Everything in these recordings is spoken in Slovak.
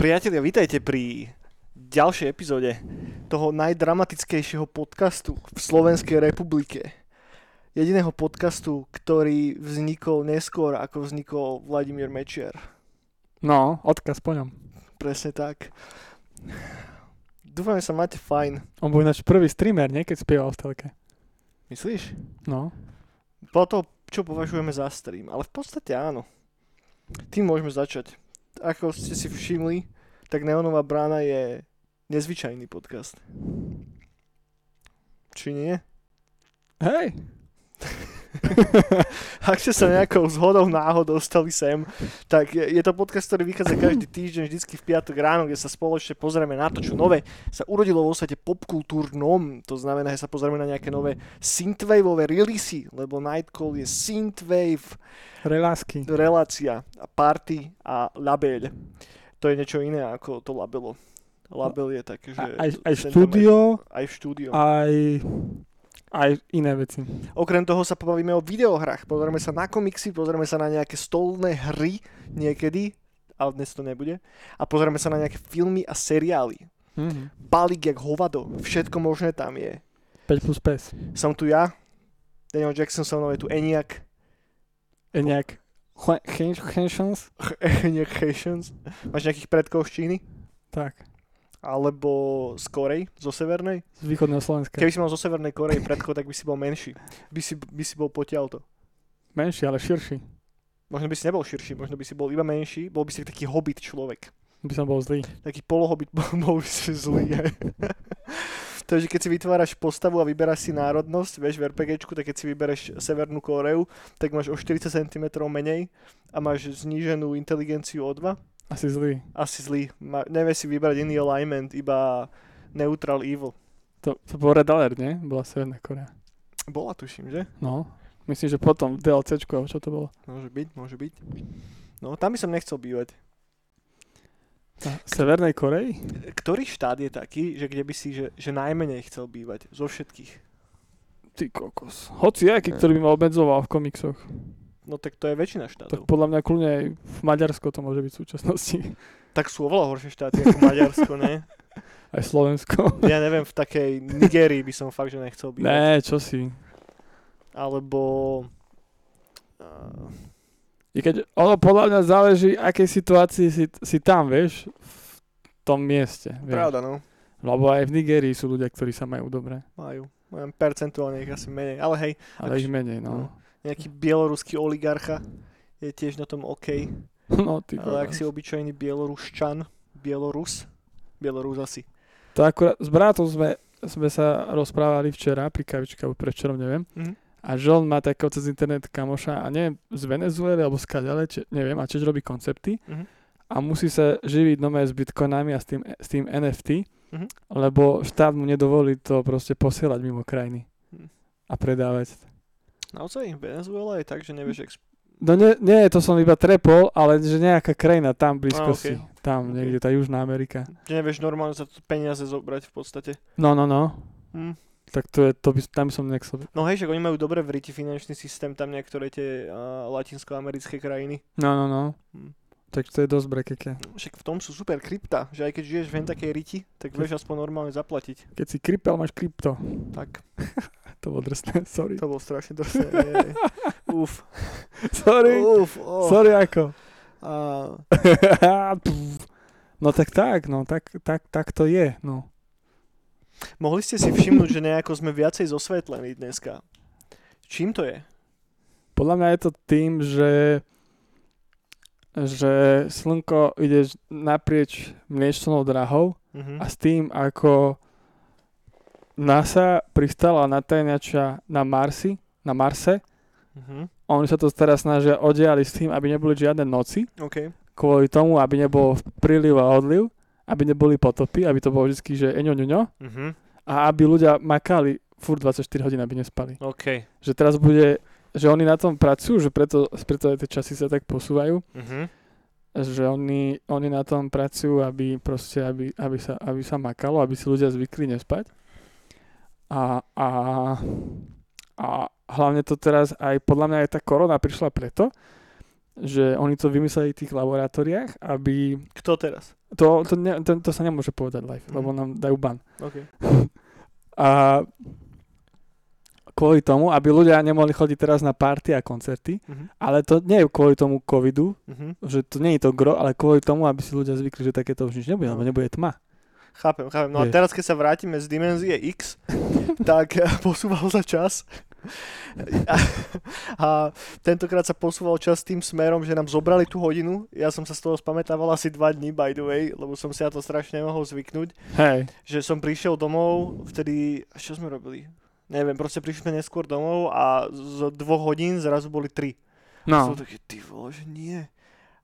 Priatelia, vítajte pri ďalšej epizóde toho najdramatickejšieho podcastu v Slovenskej republike. Jediného podcastu, ktorý vznikol neskôr, ako vznikol Vladimír Mečiar. No, odkaz po ňom. Presne tak. Dúfam, že sa máte fajn. On bol ináč prvý streamer, nie? Keď spieval v telke. Myslíš? No. Po to, čo považujeme za stream. Ale v podstate áno. Tým môžeme začať. Ako ste si všimli, tak Neonová brána je nezvyčajný podcast. Či nie? Hej. Ak ste sa nejakou zhodou náhod dostali sem, tak je, to podcast, ktorý vychádza každý týždeň, vždycky v piatok ráno, kde sa spoločne pozrieme na to, čo nové sa urodilo vo svete popkultúrnom. To znamená, že sa pozrieme na nejaké nové synthwaveové releasy, lebo Nightcall je synthwave Relásky. relácia a party a label. To je niečo iné ako to labelo. Label je také, že... Aj, aj štúdio, Aj v štúdiu. aj, aj iné veci. Okrem toho sa pobavíme o videohrách. Pozrieme sa na komiksy, pozrieme sa na nejaké stolné hry niekedy, ale dnes to nebude. A pozrieme sa na nejaké filmy a seriály. Mhm. Balík jak hovado. Všetko možné tam je. 5 plus 5. Som tu ja, Daniel Jackson, so mnou je tu Eniak? Eniak Haitians. Máš nejakých predkov z Číny? Tak. Alebo z Korei, zo Severnej? Z východného Slovenska. Keby si mal zo Severnej Korei predkov, tak by si bol menší. By si, by si bol potiaľto. Menší, ale širší. Možno by si nebol širší, možno by si bol iba menší, bol by si taký hobbit človek. By som bol zlý. taký polohobit bol, bol by si zlý. hej. to je, že keď si vytváraš postavu a vyberáš si národnosť, vieš, v RPGčku, tak keď si vybereš Severnú Kóreu, tak máš o 40 cm menej a máš zníženú inteligenciu o 2. Asi zlý. Asi zlý. Ma, nevieš si vybrať iný alignment, iba neutral evil. To, to bol Red Alert, nie? Bola Severná Korea. Bola, tuším, že? No. Myslím, že potom v DLCčku, alebo čo to bolo? Môže byť, môže byť. No, tam by som nechcel bývať. Na Severnej Koreji? Ktorý štát je taký, že kde by si, že, že najmenej chcel bývať? Zo všetkých. Ty kokos. Hoci aký, ktorý by ma obmedzoval v komiksoch. No tak to je väčšina Tak štátov. podľa mňa kľudne aj v Maďarsko to môže byť v súčasnosti. Tak sú oveľa horšie štáty ako Maďarsko, ne? Aj Slovensko. Ja neviem, v takej Nigérii by som fakt, že nechcel bývať. Ne, čo si. Alebo... Uh, I keď ono podľa mňa záleží, akej situácii si, si tam, vieš, v tom mieste. Vieš. pravda, no. Lebo aj v Nigérii sú ľudia, ktorí sa majú dobre. Majú. Majú percentuálne ich asi menej. Ale hej, Ale Ak- ich menej, no. Nejaký bieloruský oligarcha je tiež na tom OK. No, ty Ale ak si obyčajný bieloruščan, bielorus, bielorus asi. To akurát, s bratom sme, sme sa rozprávali včera pri kavičke, alebo predvčerom, neviem. Mhm. A že on má takého cez internet kamoša, a neviem, z Venezuely, alebo z kaďale, či, neviem, a tiež robí koncepty. Mhm. A musí sa živiť nové s bitcoinami a s tým, s tým NFT, Mhm. lebo štát mu nedovolí to proste posielať mimo krajiny Mhm. a predávať. Naozaj, Venezuela je tak, že nevieš, sp- No nie, nie, to som iba trepol, ale že nejaká krajina tam blízkosti. A, Tam, Ok. niekde, tá Južná Amerika. že nevieš normálne za to peniaze zobrať v podstate. No, no, no. Hm. Tak to je, to by, tam som nechcel. No hej, však oni majú dobre vriti finančný systém, tam niektoré tie uh, latinskoamerické krajiny. No, no, no. Hm. Tak to je dosť brekeke. Však v tom sú super krypta, že aj keď žiješ v hen takej riti, tak vieš aspoň normálne zaplatiť. Keď si krypel, máš krypto. Tak, To bolo drsné, sorry. to bolo strašne drsné. Uf. Sorry, Uf, oh. sorry ako. A, no tak tak, no tak, tak, tak to je, no. mohli ste si všimnúť, že nejako sme viacej zosvetlení dneska. Čím to je? Podľa mňa je to tým, že že slnko ide naprieč mliečnou drahou Mhm. a s tým, ako NASA pristala na tajňača na Marsi, na Marse, Mhm. oni sa to teraz snažia oddialiť s tým, aby neboli žiadne noci, OK. kvôli tomu, aby nebol príliv a odliv, aby neboli potopy, aby to bolo vždy, že eňo, ňoňo, Mhm. a aby ľudia makali furt 24 hodín, aby nespali. OK. Že teraz bude, že oni na tom pracujú, že preto, preto aj tie časy sa tak posúvajú, Mhm. že oni, oni na tom pracujú, aby proste, aby, aby, sa, aby sa makalo, aby si ľudia zvykli nespať. A, a, a hlavne to teraz aj podľa mňa aj tá korona prišla preto, že oni to vymysleli v tých laboratóriách, aby... Kto teraz? To, to, ne, to, to sa nemôže povedať live, Mhm. lebo nám dajú ban. OK. A kvôli tomu, aby ľudia nemohli chodiť teraz na party a koncerty, Mhm. ale to nie je kvôli tomu covidu, Mhm. že to nie je to gro, ale kvôli tomu, aby si ľudia zvykli, že takéto už nič nebude, lebo nebude tma. Chápem, chápem. No a teraz, keď sa vrátime z dimenzie X, tak eh, posúval sa čas. A, a tentokrát sa posúval čas tým smerom, že nám zobrali tú hodinu. Ja som sa z toho spamätával asi dva dní, by the way, lebo som si na to strašne nemohol zvyknúť. Hej, Že som prišiel domov, vtedy, čo sme robili? Neviem, proste prišli sme neskôr domov a z dvoch hodín zrazu boli tri. no. Som taký, ty vole, že nie.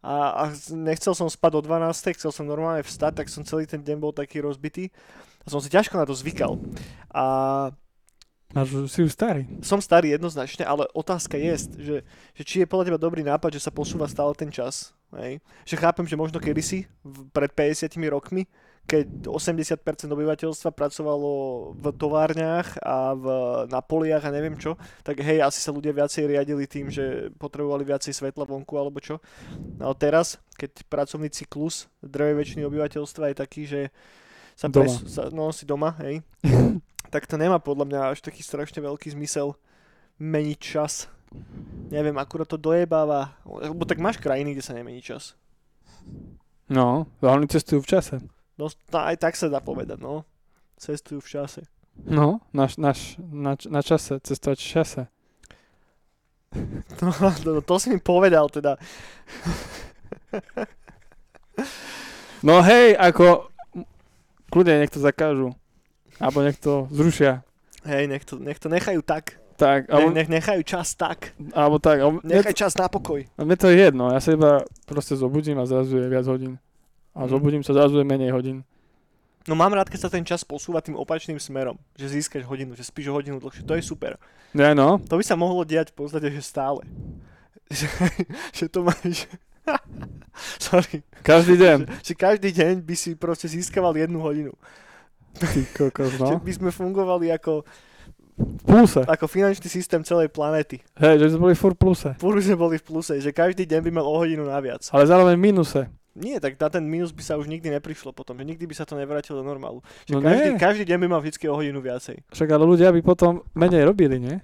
A, a nechcel som spať o 12, chcel som normálne vstať, tak som celý ten deň bol taký rozbitý. A som si ťažko na to zvykal. A Máš, si už starý. som starý jednoznačne, ale otázka je, že, že či je podľa teba dobrý nápad, že sa posúva stále ten čas. Hej? Že chápem, že možno kedysi, pred 50 rokmi, keď 80% obyvateľstva pracovalo v továrniach a v, na poliach a neviem čo, tak hej, asi sa ľudia viacej riadili tým, že potrebovali viacej svetla vonku alebo čo. No teraz, keď pracovný cyklus drvej väčšiny obyvateľstva je taký, že sa, Doma. pres, sa no si doma, hej, tak to nemá podľa mňa až taký strašne veľký zmysel meniť čas. Neviem, akurát to dojebáva. Lebo tak máš krajiny, kde sa nemení čas. No, oni cestujú v čase. No aj tak sa dá povedať, no. Cestujú v čase. No, naš, naš, na, na čase, cestovať v čase. No, no, to si mi povedal teda. No hej, ako kľudne nech to zakážu. Alebo nech to zrušia. Hej, nech to, nech to nechajú tak. Tak, alebo, nech nechajú čas tak. alebo tak. Alebo, Nechaj čas na pokoj. mne to je jedno, ja sa iba proste zobudím a zrazu je viac hodín. A Mhm. zobudím sa, zrazu menej hodín. No mám rád, keď sa ten čas posúva tým opačným smerom. Že získaš hodinu, že spíš o hodinu dlhšie. To je super. Ja no, To by sa mohlo diať v podstate, že stále. Že, že to máš... Sorry. každý deň. Že každý deň by si proste získaval jednu hodinu. Ty kokos, Že no. by sme fungovali ako, V pluse. ako finančný systém celej planéty. Hej, že sme boli furt v pluse. Fúr sme boli v pluse, že každý deň by mal o hodinu naviac. Ale zároveň v minuse. Nie, tak na ten minus by sa už nikdy neprišlo potom, že nikdy by sa to nevrátilo do normálu. Že No každý, nie. každý deň by mal vždy o hodinu viacej. Však ale ľudia by potom menej robili, nie?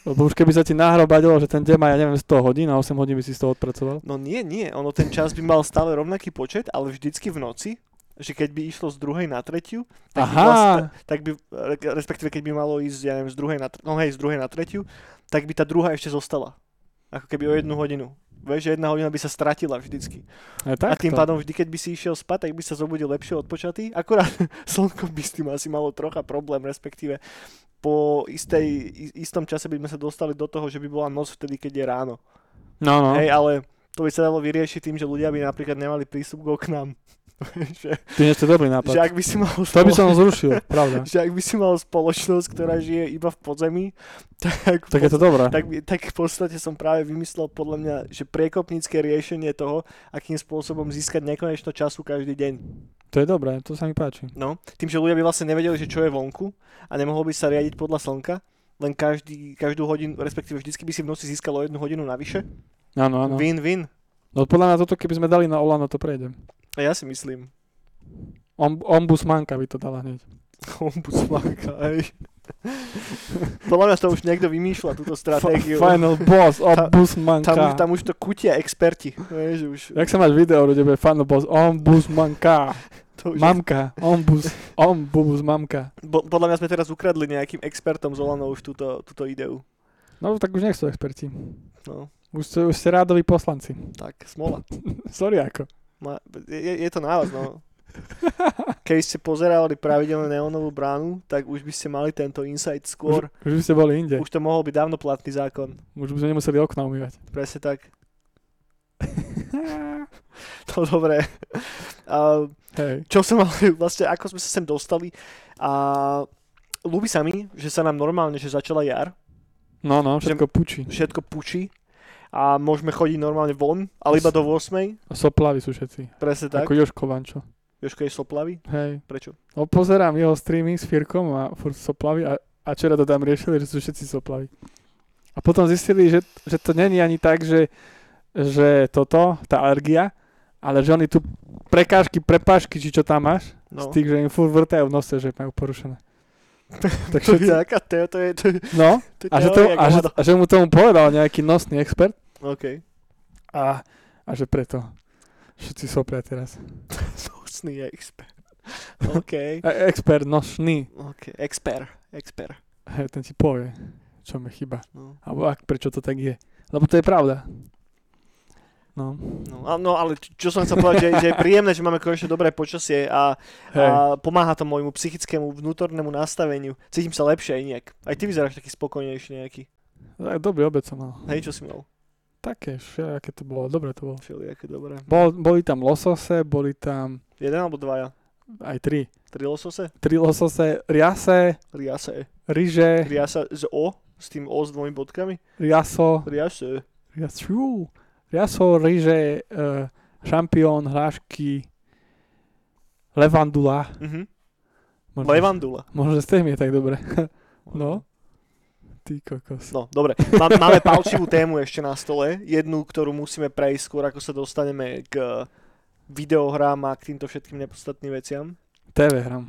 Lebo už keby sa ti nahrobadilo, že ten deň má, ja neviem, 100 hodín a 8 hodín by si z toho odpracoval. No nie, nie, ono ten čas by mal stále rovnaký počet, ale vždycky v noci, že keď by išlo z druhej na tretiu, tak by, Aha, vlastne, tak by re- respektíve keď by malo ísť, ja neviem, z druhej na, tr- no hej, z druhej na tretiu, tak by tá druhá ešte zostala. Ako keby o jednu hodinu. Vieš, že jedna hodina by sa stratila vždycky. a tak tým pádom vždy, keď by si išiel spať, tak by sa zobudil lepšie odpočatý. Akurát slnko by s tým asi malo trocha problém, respektíve po istej, istom čase by sme sa dostali do toho, že by bola noc vtedy, keď je ráno. No, no. Hej, ale to by sa dalo vyriešiť tým, že ľudia by napríklad nemali prístup k oknám. že, to je dobrý nápad. že ak by si mal To by som zrušil, pravda. že ak by si mal spoločnosť, ktorá žije iba v podzemí, tak, Tak je to dobré. tak, tak v podstate som práve vymyslel podľa mňa, že priekopnícke riešenie toho, akým spôsobom získať nekonečno času každý deň. To je dobré, to sa mi páči. No, tým, že ľudia by vlastne nevedeli, že čo je vonku a nemohol by sa riadiť podľa slnka, len každý, každú hodinu, respektíve vždycky by si v noci získal o jednu hodinu navyše. Áno, áno. Win-win. No podľa mňa toto, keby sme dali na Olano, to prejde. A ja si myslím. Om, ombudsmanka by to dala hneď. Ombudsmanka, hej. Podľa mňa to už niekto vymýšľa, túto stratégiu. Final boss, Tam, ombudsmanka. už, tam už to kutia experti. Vieš, už, Jak sa máš video, bude final boss, ombudsmanka. to už Mamka, ombus, ombus, mamka. Bo, podľa mňa sme teraz ukradli nejakým expertom z Olano už túto, túto ideu. No tak už nech sú experti. No, Už, sú, už ste rádoví poslanci. tak, smola. Sorry ako. Ma, je, je to na vás, no. Keby ste pozerali pravidelne neonovú bránu, tak už by ste mali tento insight skôr. Už, už by ste boli inde. Už to mohol byť dávno platný zákon. Už by sme nemuseli okna umývať. Presne tak. To dobré. A, Hej. čo som mal, vlastne ako sme sa sem dostali. A ľúbi sa mi, že sa nám normálne, že začala jar, No, no, všetko pučí. všetko pučí a môžeme chodiť normálne von, ale iba do 8. A Soplavy sú všetci. Presne tak. Ako Joško Vančo. Jožko je soplavý? Hej. Prečo? No pozerám jeho streamy s Firkom a furt soplaví a, a včera to tam riešili, že sú všetci soplaví. A potom zistili, že, že to není ani tak, že, že toto, tá alergia, ale že oni tu prekážky, prepážky, či čo tam máš, No. z tých, že im furt vrtajú v nose, že majú porušené. tak To je taká teo, to je, to je, no, to je a že, to, a, že, a že mu tomu povedal nejaký nosný expert OK. a, a že preto všetci soplia teraz. Nosný expert. OK. E, expert nosný, OK. Expert. Expert. hej, ten ti povie, čo mi chyba. No. Alebo ak, prečo to tak je. Lebo to je pravda. No, No, no ale čo- som chcel povedať, že, že je príjemné, že máme konečne dobré počasie a, hej. a pomáha to môjmu psychickému vnútornému nastaveniu. Cítim sa lepšie aj nejak. Aj ty vyzeráš taký spokojnejší nejaký. Tak dobrý obed som mal. Hej, čo si mal? Také, aké to bolo, dobre to bolo. Všelijaké dobré. Bol, boli tam losose, boli tam Jeden alebo dvaja? aj tri. Tri losose? Tri losose, riase, Riase. ryže, Riasa z O? S tým O s dvomi bodkami? riaso, Riase. riasu, riaso, ryže, uh, šampión, hrášky, levandula. Mhm. Možno, Levandula. Možno, ste mi je tak dobre. No. Ty kokos. No, dobre. Má, máme palčivú tému ešte na stole. Jednu, ktorú musíme prejsť skôr, ako sa dostaneme k videohrám a k týmto všetkým nepodstatným veciam. TV hram.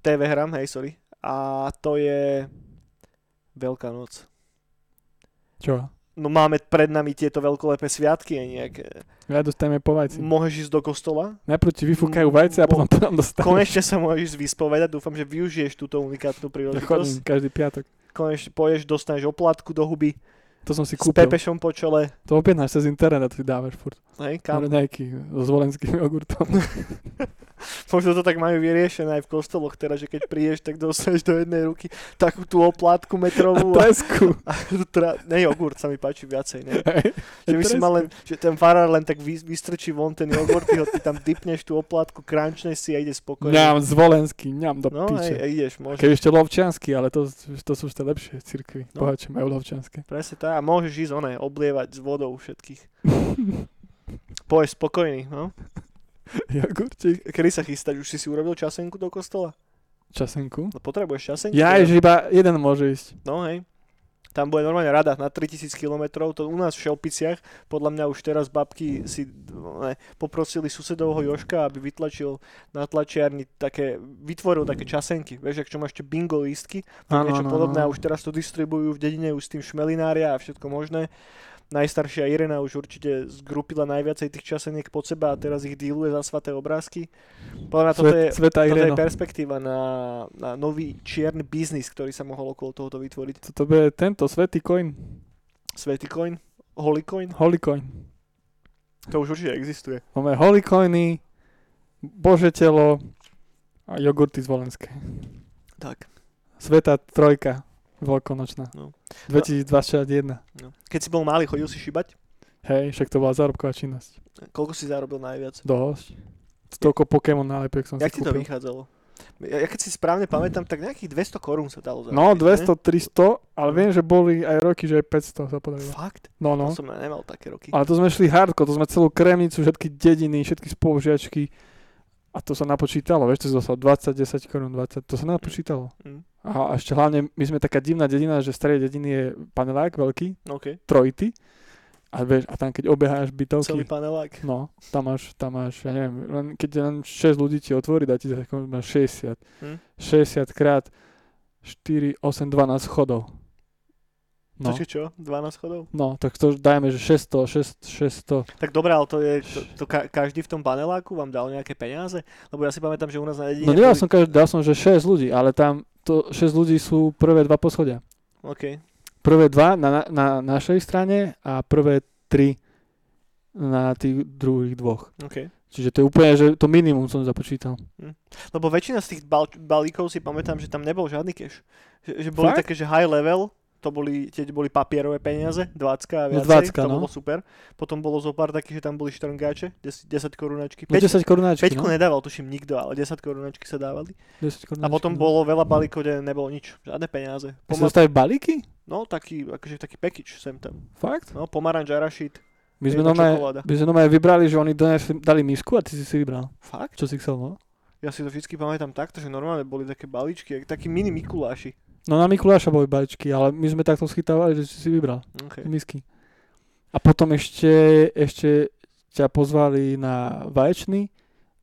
TV hram, hej, sorry. A to je Veľká noc. Čo? No máme pred nami tieto veľkolepé sviatky aj nejaké. Ja dostaneme po vajci. Môžeš ísť do kostola, Najprv ti vyfúkajú vajce a potom potom dostaneš. konečne sa môžeš vyspovedať, dúfam, že využiješ túto unikátnu Ja príležitosť. chodím každý piatok. Konečne poješ, dostaneš oplatku do huby, To som si s kúpil. pepešom po čele, To objednáš cez internet a to si dávaš furt. hej, kam? Nejaký so zvolenským jogurtom. Možno to tak majú vyriešené aj v kostoloch teraz, že keď prídeš, tak dostaneš do jednej ruky takú tú oplátku A metrovú a, tresku. a tra, ne, jogurt sa mi páči viacej, ne. Hej. Že by si mal len, že ten farár len tak vy, vystrčí von ten jogurt, ty ho ty tam dipneš tú oplátku, crunčneš si a ide spokojne. Ňam, zvolenský, ňam do No, piče. aj ideš, môžeš. Keď ešte lovčiansky, ale to, to sú tie lepšie cirkvy. No. Bohatšie majú lovčianske. Presne tak. A môžeš ísť oné, oblievať s vodou všetkých. Poješ spokojný, no. Jogurtík. Kedy sa chystať? Už si si urobil časenku do kostola? Časenku. No potrebuješ časenku? Ja, teda? že iba jeden môže ísť. No hej. Tam bude normálne rada na 3000 km, to u nás v Šelpiciach, podľa mňa už teraz babky si ne, poprosili susedovho Joška, aby vytlačil na tlačiarni také, vytvoril také časenky, vieš, ak čo máš tie bingo lístky, niečo podobné a už teraz to distribujú v dedine už s tým šmelinária a všetko možné. Najstaršia Irena už určite zgrupila najviacej tých časeniek pod seba a teraz ich díluje za svaté obrázky. Podľa mňa toto je, Svet, sveta toto je perspektíva na, na nový čierny biznis, ktorý sa mohol okolo tohoto vytvoriť. Toto bude tento svetý coin. Svetý coin? Holy coin? Holy coin. To už určite existuje. Máme holy coiny, bože telo a jogurty zvolenské. Tak. Sveta trojka. Veľkonočná. No. 2021. No. Keď si bol malý, chodil si šibať? Hej, však to bola zárobková činnosť. Koľko si zarobil najviac? Dosť. Toľko Pokémon nálepiek som Jak si ti to vychádzalo? Ja, keď si správne pamätám, tak nejakých 200 korún sa dalo zarobiť. No, ne? 200, 300, ale viem, že boli aj roky, že aj 500 sa podarilo. Fakt? No, No. To som nemal také roky. Ale to sme šli hardko, to sme celú kremnicu, všetky dediny, všetky spolužiačky a to sa napočítalo, vieš, to dostal 20, 10 korún, 20, to sa napočítalo. Mm. A ešte hlavne, my sme taká divná dedina, že v starej dediny je panelák veľký, OK. trojity a vieš, a tam keď obeháš Celý bytovky, panelák. no, tam máš, tam máš, ja neviem, len keď len 6 ľudí ti otvorí, dá ti máš 60. Hm? 60 krát 4, 8, 12 schodov. No. No, Čo, čo? 12 chodov? no, tak to dajme, že 600, 600, 600. Tak dobré, ale to je, to, to ka- každý v tom paneláku vám dal nejaké peniaze? Lebo ja si pamätám, že u nás na dedine... No nedal som každý, dal som, že 6 ľudí, ale tam to 6 ľudí sú prvé dva poschodia. OK. Prvé dva na, na, na našej strane a prvé tri na tých druhých dvoch. OK. Čiže to je úplne, že to minimum som započítal. Lebo väčšina z tých bal- balíkov si pamätám, že tam nebol žiadny cash. Že, že boli Fakt? také, že high level, to boli, tie boli papierové peniaze, 20 a No, viacej, 20, to no. bolo super. Potom bolo zo pár takých, že tam boli štrngáče, 10, 10 korunačky. No 10 korunáčky, Peťku no. nedával, tuším nikto, ale 10 korunačky sa dávali. 10 korunáčky, A potom no. bolo veľa balíkov, kde nebolo nič, žiadne peniaze. A si Poma- dostali balíky? no taký, akože taký package sem tam. Fakt? No, pomaranč, arašid. My sme, čokoláda. my sme normálne vybrali, že oni donesli, dali misku a ty si si vybral. Fakt? Čo si chcel, no? Ja si to vždycky pamätám takto, že normálne boli také balíčky, takí mini Mikuláši. No na Mikuláša boli balíčky, ale my sme takto schytávali, že si si vybral Okay. misky. A potom ešte, ešte ťa pozvali na vaječný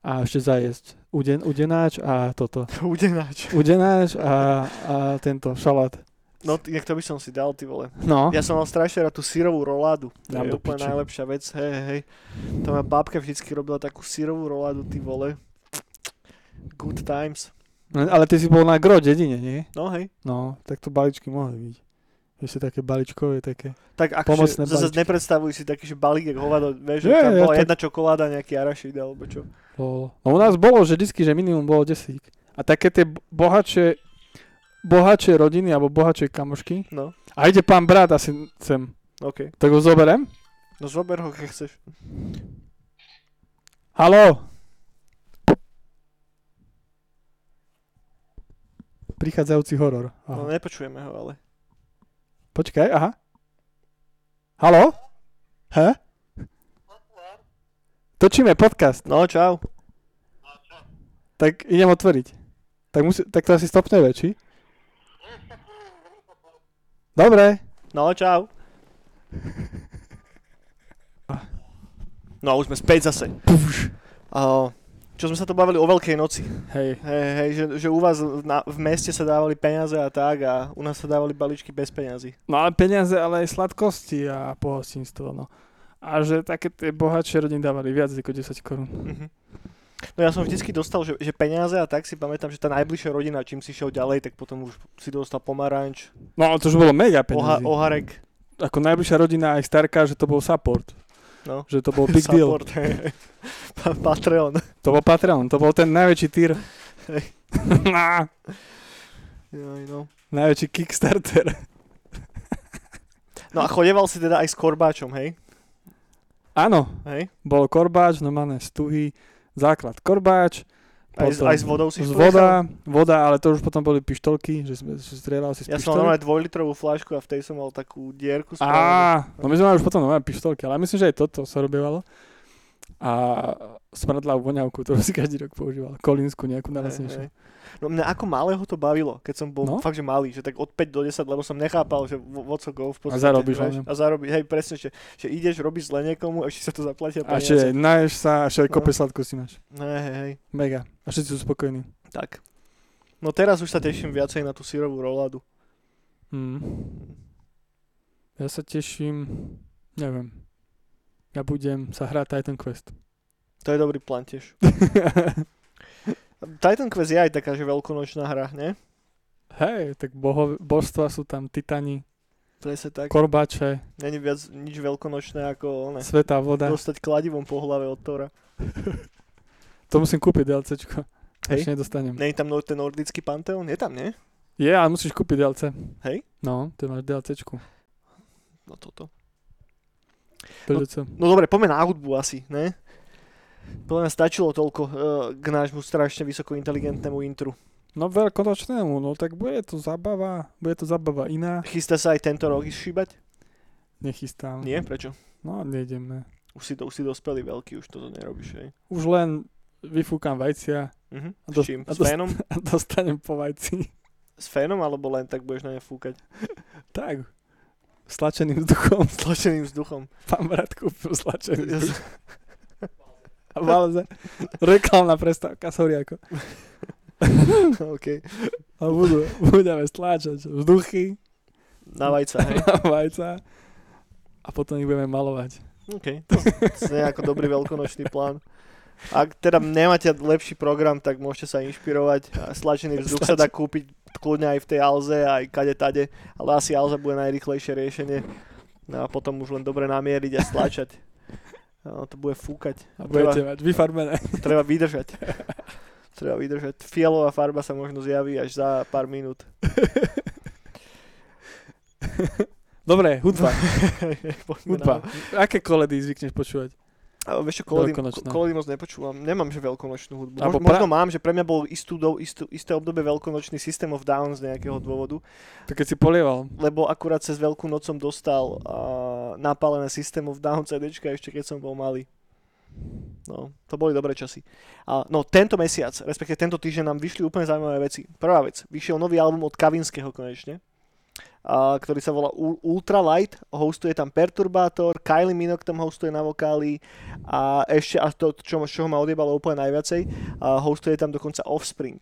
a ešte zajesť. Uden, udenáč a toto. Udenáč. Udenáč a, a tento šalát. No, to by som si dal, ty vole. No, Ja som mal strašne rád tú sírovú roládu. To Dám je úplne piči. najlepšia vec. Hej, hej. To moja babka vždycky robila takú sírovú roládu, ty vole. Good times. Ale ty si bol na gro dedine, nie? No hej. No, tak to balíčky mohli byť. Ešte také balíčkové, také. Tak Pomocné akože zase balíčky. nepredstavuj si taký, že balík jak hovado, vieš, že Nie, tam ja bola tak- jedna čokoláda, nejaký arašid alebo čo. Bolo. No u nás bolo, že vždycky, že minimum bolo desík. A také tie bohatšie, bohatšie rodiny alebo bohatšie kamošky. No, A ide pán brat asi sem. OK. Tak ho zoberem. No zober ho, keď chceš. Haló. Prichádzajúci horor. No Aha. nepočujeme ho, ale. Počkaj, aha. Haló? He? Točíme podcast. No, čau. Tak idem otvoriť. Tak, musí, tak to asi stopne či? Dobre. No, čau. No, už sme späť zase. Puš. A, čo sme sa to bavili o Veľkej noci. Hej. Hej, hej, že, že u vás na, v meste sa dávali peniaze a tak a u nás sa dávali balíčky bez peňazí. No ale peniaze, ale aj sladkosti a pohostinstvo, no. A že také tie bohatšie rodiny dávali viac ako 10 korún. Mhm. No ja som vždycky dostal, že, že peniaze a tak si pamätám, že tá najbližšia rodina, čím si šiel ďalej, tak potom už si dostal pomaranč, No ale to už bolo mega oha, peniazy. oharek. Ako najbližšia rodina aj starka, že to bol support. No. Že to bol big deal. Patreon. To bol Patreon, to bol ten najväčší týr. Hej. Á, Jaj, no. najväčší Kickstarter. no a chodeval si teda aj s korbáčom, hej? Áno, Hej? bol korbáč, normálne stuhy, základ korbáč, Aj, potom aj s vodou si z voda, voda, ale to už potom boli pištolky, že sme že strieľal si z Ja som pištole. mal dvojlitrovú fľašku a v tej som mal takú dierku spravenú. Á, no my sme mali už potom nové pištolky, ale myslím, že aj toto sa robievalo. A smradlá voňavku, ktorú si každý rok používal. Kolínsku nejakú najlasnejšiu. hej. No mňa ako malého to bavilo, keď som bol No. fakt, že malý, že tak od 5 do 10, lebo som nechápal, že vo- what so go v podstate. zarobíš vieš. A zarobíš, hej, presne, že, že ideš, robíš zle niekomu a ešte sa to zaplatia A peniaze. ešte naješ sa, a ešte aj No. kope sladkosti máš. Hej, hej, hej, Mega. A všetci sú spokojní. tak. No teraz už sa teším viacej na tú sírovú roládu. Mm. Ja sa teším, neviem. Ja budem sa hrať Titan Quest. To je dobrý plán tiež. Titan Quest je aj taká, že veľkonočná hra, ne? Hej, tak boho, božstva sú tam titani, Presne tak. korbáče, Není viac nič veľkonočné ako ne, svetá voda. dostať kladivom po hlave od Tora. To musím kúpiť DLCčko. Hej. Ešte nedostanem. Není tam no- ten nordický panteón? Je tam, nie? Je, ale musíš kúpiť DLC. Hej? No, ty máš DLCčku. No toto. DLC. No dobre, poďme na hudbu asi, ne? Podľa mňa stačilo toľko uh, k nášmu strašne vysoko inteligentnému intru. No veľkonočnému, no tak bude to zabava, bude to zabava iná. Chystá sa aj tento rok šíbať? Nechystám. Nie? Prečo? No, nejdeme. Už si, to, už si dospelý veľký, už toto nerobíš, hej? Už len vyfúkam vajcia Mhm. A S dos- čím? a S fénom? a dostanem po vajci. S fénom, alebo len tak budeš na ne fúkať? Tak, stlačeným vzduchom. Stlačeným vzduchom. Pán brat kúpil stlačený vzduch. A balze. Reklamná prestávka, sorry ako. OK. A budú, budeme stláčať vzduchy Na vajca, hej? na vajca a potom ich budeme malovať. OK. To, je ako dobrý veľkonočný plán. Ak teda nemáte lepší program, tak môžete sa inšpirovať. A Stlačený vzduch sa dá kúpiť kľudne aj v tej Alze, aj kade tade, ale asi Alza bude najrychlejšie riešenie. No a potom už len dobre namieriť a stlačať. No, to bude fúkať. A budete mať vyfarbené. Treba vydržať. Treba vydržať. Fialová farba sa možno zjaví až za pár minút. Dobre, hudba. Hudba. Aké koledy zvykneš počúvať? A vieš čo, koledy, moc nepočúvam. Nemám, že veľkonočnú hudbu. Mož, možno pra- mám, že pre mňa bol istú, do, istú, isté obdobie veľkonočný System of Down z nejakého dôvodu, To keď si polieval. lebo akurát cez Veľkú noc som dostal uh, napálené System of Down CDčka ešte keď som bol malý. No, to boli dobré časy. A, no, tento mesiac, respektíve tento týždeň nám vyšli úplne zaujímavé veci. Prvá vec, vyšiel nový album od Kavinského konečne, ktorý sa volá Ultralight, hostuje tam Perturbátor, Kylie Minogue tam hostuje na vokáli a ešte, a to, čo, čo ho ma odjebalo úplne najviacej, hostuje tam dokonca Offspring.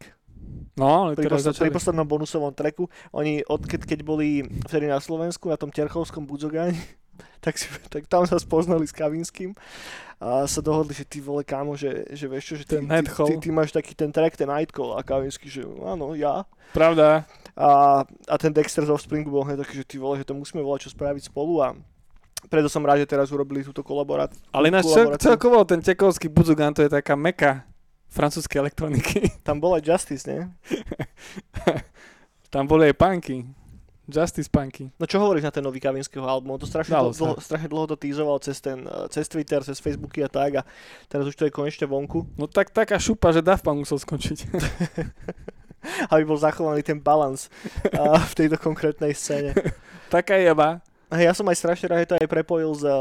No, ale Pri, teraz pri poslednom bonusovom treku, oni, od, keď, keď boli vtedy na Slovensku, na tom Terchovskom Budzogáni, tak, si, tak tam sa spoznali s Kavinským a sa dohodli, že ty vole kámo, že, že vieš čo, že ty, ty, ty, ty, máš taký ten track, ten Nightcall a Kavinský, že áno, ja. Pravda. A, a ten Dexter z Offspringu bol hneď taký, že ty vole, že to musíme volať čo spraviť spolu a preto som rád, že teraz urobili túto kolaboráciu. Ale ináč cel, celkovo ten čekovský Budzugan to je taká meka francúzskej elektroniky. Tam bol aj Justice, nie? Tam boli aj punky. Justice punky. No čo hovoríš na ten nový Kavinského album? On to strašne, Dalo dlho, dlho, strašne dlho to týzoval cez, ten, eh, cez Twitter, cez Facebooky a tak a teraz už to je konečne vonku, No tak taká šupa, že Daft Punk musel skončiť. aby bol zachovaný ten balans v tejto konkrétnej scéne. taká jeba. Ja som aj strašne rád, že to aj prepojil s, eh,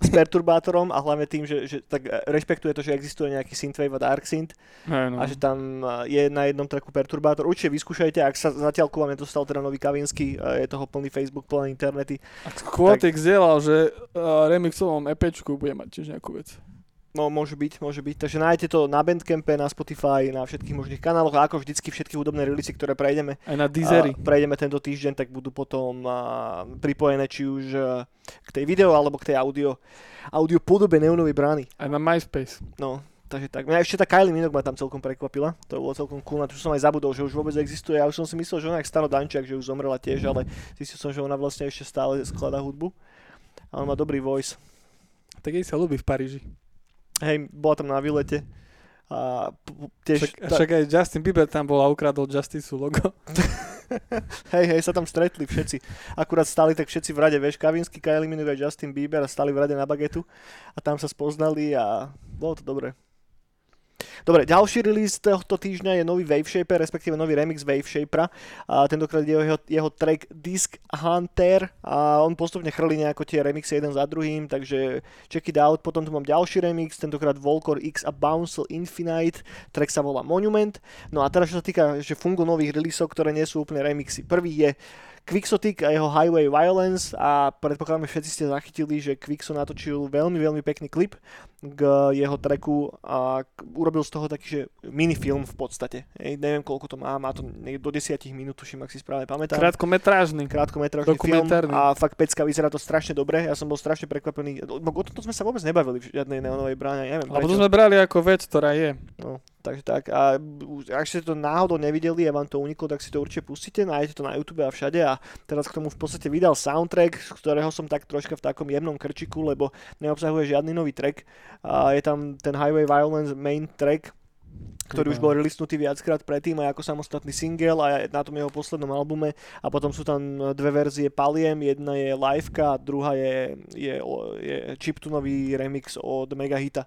s perturbátorom a hlavne tým, že, že tak eh, rešpektuje to, že existuje nejaký synthwave a dark synth no. a že tam eh, je na jednom tracku perturbátor. Určite vyskúšajte, ak sa zatiaľ ku vám nedostal teda nový Kavinsky, je toho plný Facebook, plné internety. A Quotik zdieľal, že uh, remixovom EPčku bude mať tiež nejakú vec. No, môže byť, môže byť. Takže nájdete to na Bandcampe, na Spotify, na všetkých možných kanáloch a ako vždycky všetky hudobné releasy, ktoré prejdeme, Aj na Deezery. prejdeme tento týždeň, tak budú potom a, pripojené či už a, k tej video alebo k tej audio, audio podobe Neonovej brány. Aj na MySpace. No, takže tak. Mňa ešte tá Kylie Minogue ma tam celkom prekvapila. To bolo celkom cool, na to som aj zabudol, že už vôbec existuje. Ja už som si myslel, že ona je Stano Dančiak, že už zomrela tiež, ale zistil som, že ona vlastne ešte stále skladá hudbu. A on má dobrý voice. Tak jej sa ľúbi v Paríži. Hej, bola tam na výlete. A tiež... Však, však aj Justin Bieber tam bol a ukradol Justice logo. Hej, hej, sa tam stretli všetci. Akurát stali tak všetci v rade, vieš, Kavinsky, Kylie Minogue a Justin Bieber a stali v rade na bagetu a tam sa spoznali a bolo to dobré. Dobre, ďalší release tohto týždňa je nový Wave Shaper, respektíve nový remix Wave Shapera. A tentokrát je jeho, jeho track Disc Hunter a on postupne chrlí nejako tie remixy jeden za druhým, takže check it out. Potom tu mám ďalší remix, tentokrát Volcor X a Bouncel Infinite, track sa volá Monument. No a teraz čo sa týka že fungu nových releaseov, ktoré nie sú úplne remixy. Prvý je Quixotic a jeho Highway Violence a predpokladám, že všetci ste zachytili, že Quixo natočil veľmi, veľmi pekný klip k jeho tracku a urobil z toho taký, že minifilm v podstate. Ej, neviem, koľko to má, má to do 10 minút, tuším, ak si správne pamätám. Krátkometrážny. Krátkometrážny film a fakt pecka, vyzerá to strašne dobre. Ja som bol strašne prekvapený. O tomto sme sa vôbec nebavili v žiadnej neonovej bráne, ja neviem Lebo to sme brali ako vec, ktorá je. No, takže tak. A ak ste to náhodou nevideli a vám to uniklo, tak si to určite pustíte, nájdete to na YouTube a všade a teraz k tomu v podstate vydal soundtrack, z ktorého som tak troška v takom jemnom krčiku, lebo neobsahuje žiadny nový track. A je tam ten Highway Violence main track, ktorý už bol releasnutý viackrát predtým aj ako samostatný single a na tom jeho poslednom albume a potom sú tam dve verzie Paliem, jedna je liveka a druhá je, je, je chiptunový remix od Megahita.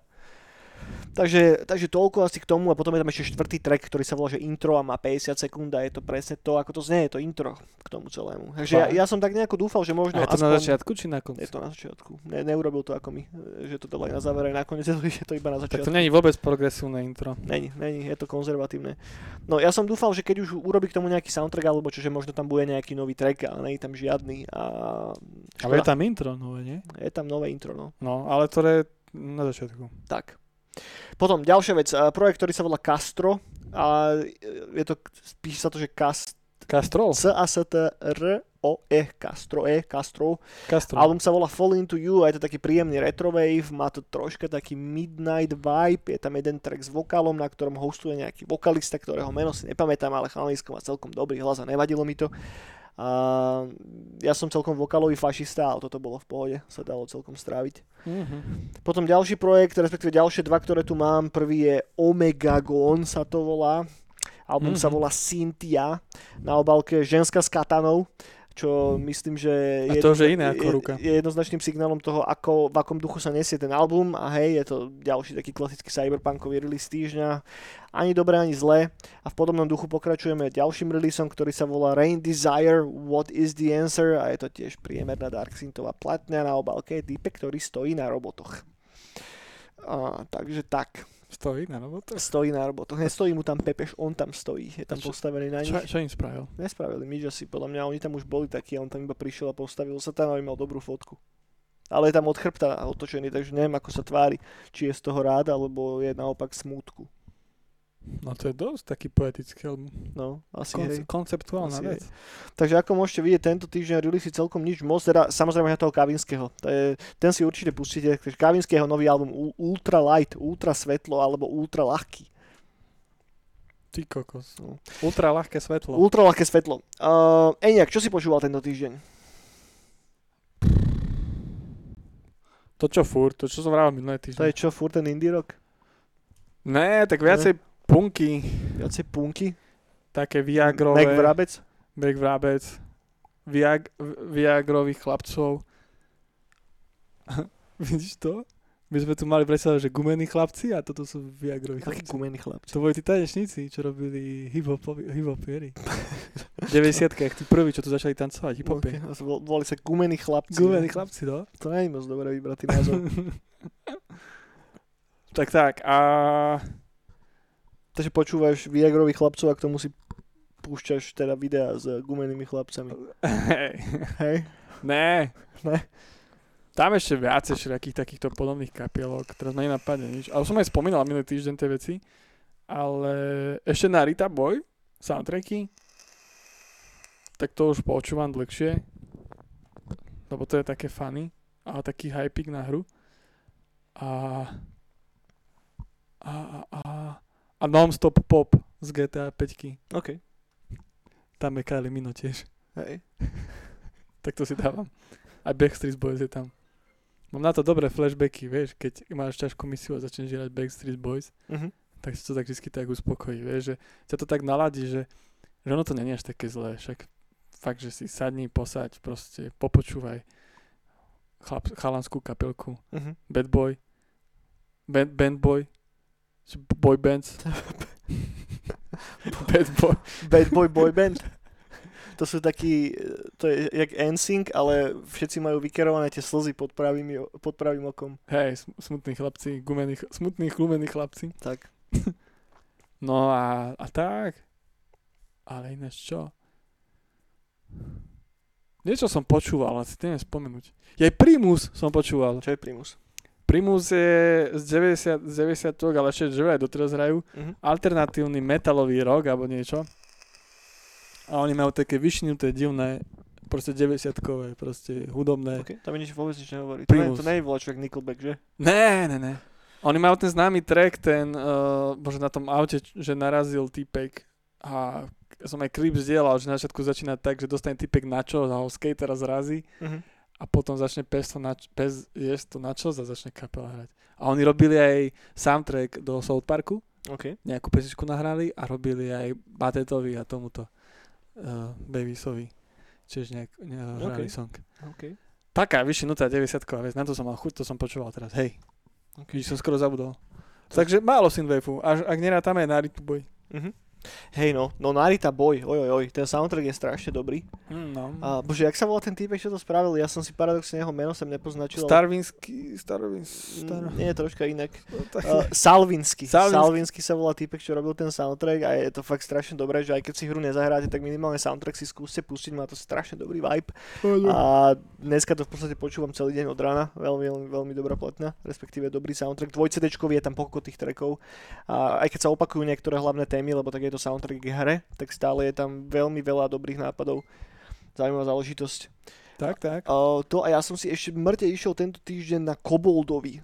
Takže, takže toľko asi k tomu a potom je tam ešte štvrtý track, ktorý sa volá že intro a má 50 sekúnd a je to presne to, ako to znie, je to intro k tomu celému. Takže ja, ja som tak nejako dúfal, že možno A je to aspoň... na začiatku či na Je konci? to na začiatku. Ne, neurobil to ako my, že to dal aj na záver, aj nakoniec je to iba na Tak začiatku. to není vôbec progresívne intro. Není, není, je to konzervatívne. No ja som dúfal, že keď už urobí k tomu nejaký soundtrack, alebo čo, že možno tam bude nejaký nový track, ale je tam žiadny. A... Ale je tam intro nové, nie? je tam nové intro, no. No, ale to je na začiatku. Tak. Potom ďalšia vec, a projekt, ktorý sa volá Castro. A je to, píše sa to, že Cast, Castrol? C A S T R O E, Castro E, Castro. Castrol. Album sa volá Fall Into You a je to taký príjemný retrowave, má to troška taký midnight vibe, je tam jeden track s vokálom, na ktorom hostuje nejaký vokalista, ktorého meno si nepamätám, ale chalanisko má celkom dobrý hlas a nevadilo mi to. A ja som celkom vokálový fašista, ale toto bolo v pohode, sa dalo celkom stráviť. Mhm. Potom ďalší projekt, respektíve ďalšie dva, ktoré tu mám. Prvý je Omegagon sa to volá. Album sa Mhm. volá Cynthia. Na obálke ženská s katanou čo myslím, že A je, to už je iné ako je, ruka. je jednoznačným signálom toho, ako, v akom duchu sa nesie ten album a hej, je to ďalší taký klasický cyberpunkový release týždňa. Ani dobré, ani zlé. A v podobnom duchu pokračujeme ďalším releaseom, ktorý sa volá Rain Desire, What is the Answer a je to tiež priemerná Dark Synthová platňa na obálke, type, ktorý stojí na robotoch. A, takže tak. Stojí na robotu. Stojí na robotu. Nestojí mu tam Pepeš, on tam stojí. Je tam Čo- postavený na nich. Čo, čo im spravil? Nespravili nič asi, podľa mňa oni tam už boli takí on tam iba prišiel a postavil sa tam, aby mal dobrú fotku. Ale je tam od chrbta otočený, takže neviem, ako sa tvári. Či je z toho rád, alebo je naopak smútku. No to je dosť taký poetický album. No, asi Konce- hej. konceptuálna Asi vec. Takže ako môžete vidieť, tento týždeň release celkom nič moc, teda samozrejme na toho Kavinského. To je, ten si určite pustíte, Kavinského nový album Ultra Light, Ultra Svetlo alebo Ultra Ľahký. Ty kokos. No. Ultra ľahké svetlo. Ultra ľahké svetlo. Uh, Eniak, čo si počúval tento týždeň? To čo furt, to čo som vravel minulé To týždeň. je čo, furt ten indie rock? Ne, tak viacej punky, Viacej punky? také Viagrové. Mac Vrabec? Mac Vrabec. Viag, Viagrových chlapcov. Vidíš to? My sme tu mali predstavu, že gumení chlapci a toto sú Viagroví Taký chlapci. gumený chlapci. To boli tí tanečníci, čo robili hip-hopieri. V 90 tí prví, čo tu začali tancovať, hip-hopy. Okay. Volali sa gumení chlapci. Gumení chlapci, no. To nie je moc dobre vybratý názov. tak, tak. A Takže počúvaš Viagrových chlapcov a k tomu si púšťaš teda videá s gumenými chlapcami. hej. Hej? Ne. Ne? Tam ešte viacej všetkých takýchto podobných kapielok, teraz ma nenapadne nič. Ale som aj spomínal minulý týždeň tie veci. Ale ešte na Rita Boy, soundtracky, tak to už počúvam dlhšie. Lebo to je také funny a taký hypik na hru. A a, a, a, a non-stop pop z GTA 5. OK. Tam je Kylie Mino tiež. Hej. Tak to si dávam. Aj Backstreet Boys je tam. Mám na to dobré flashbacky, vieš, keď máš ťažkú misiu a začneš hrať Backstreet Boys, Mhm. tak si to tak vždy tak uspokojí, vieš, že ťa to tak naladí, že, že ono to je až také zlé, však fakt, že si sadni, posaď, proste popočúvaj chlap, chalanskú kapelku, Mhm. Bad Boy, band, band Boy, Boy Bands, Bad Boy, Bad Boy Boy Band. To sú takí, to je jak NSYNC, ale všetci majú vykerované tie slzy pod pravým, pod pravým okom. hej, sm- smutní chlapci, gumený, ch- smutní, glumení chlapci. Tak. No a, a tak. Ale ináč čo? Niečo som počúval, ale si to neviem spomenúť. Jej Primus som počúval. Čo je Primus? Primus je z 90, z 90 ale ešte aj doteraz hrajú. Mhm. Alternatívny metalový rock alebo niečo. A oni majú také vyšnuté, divné, proste 90-kové, proste hudobné. OK, to mi nič vôbec nič nehovorí. To, ne, Primus. to nie je volačo jak Nickelback, že? Ne, ne, ne. Oni majú ten známy track, ten, uh, bože na tom aute, že narazil týpek a som aj klip zdieľal, že na začiatku začína tak, že dostane týpek načos a ho skatera zrazí Mhm. A potom začne pes, to nač- pes jesť to načos a začne kapela hrať. A oni robili aj soundtrack do South Parku, OK. nejakú pesičku nahrali a robili aj Batetovi a tomuto uh, Babysovi. Čiže nejak, nejak hrali Ok. song. OK. Taká vyšinutá 90 vec, na to som mal chuť, to som počúval teraz, hej. OK. Vidíš, som skoro zabudol. Takže málo synthwaveu, až ak nerátame na Ritu Boy. Mhm. Hej no, no Narita Boy, oj, oj, oj, ten soundtrack je strašne dobrý. Mm, no. A bože, jak sa volá ten týpek, čo to spravil? Ja som si paradoxne jeho meno sem nepoznačil. ale- Starvinsky, Starvins, Star... Mm, Nie, troška inak. tak- Uh, Salvinsky. Salvinsky. Salvinsky. sa volá týpek, čo robil ten soundtrack a je to fakt strašne dobré, že aj keď si hru nezahráte, tak minimálne soundtrack si skúste pustiť, má to strašne dobrý vibe. A dneska to v podstate počúvam celý deň od rána, veľmi, veľmi, veľmi dobrá platňa, respektíve dobrý soundtrack. Dvoj je tam pokoko tých trackov. A aj keď sa opakujú niektoré hlavné témy, lebo tak je to soundtrack k hre, tak stále je tam veľmi veľa dobrých nápadov. Zaujímavá záležitosť. tak, tak. Uh, to a ja som si ešte mŕte išiel tento týždeň na Koboldovi.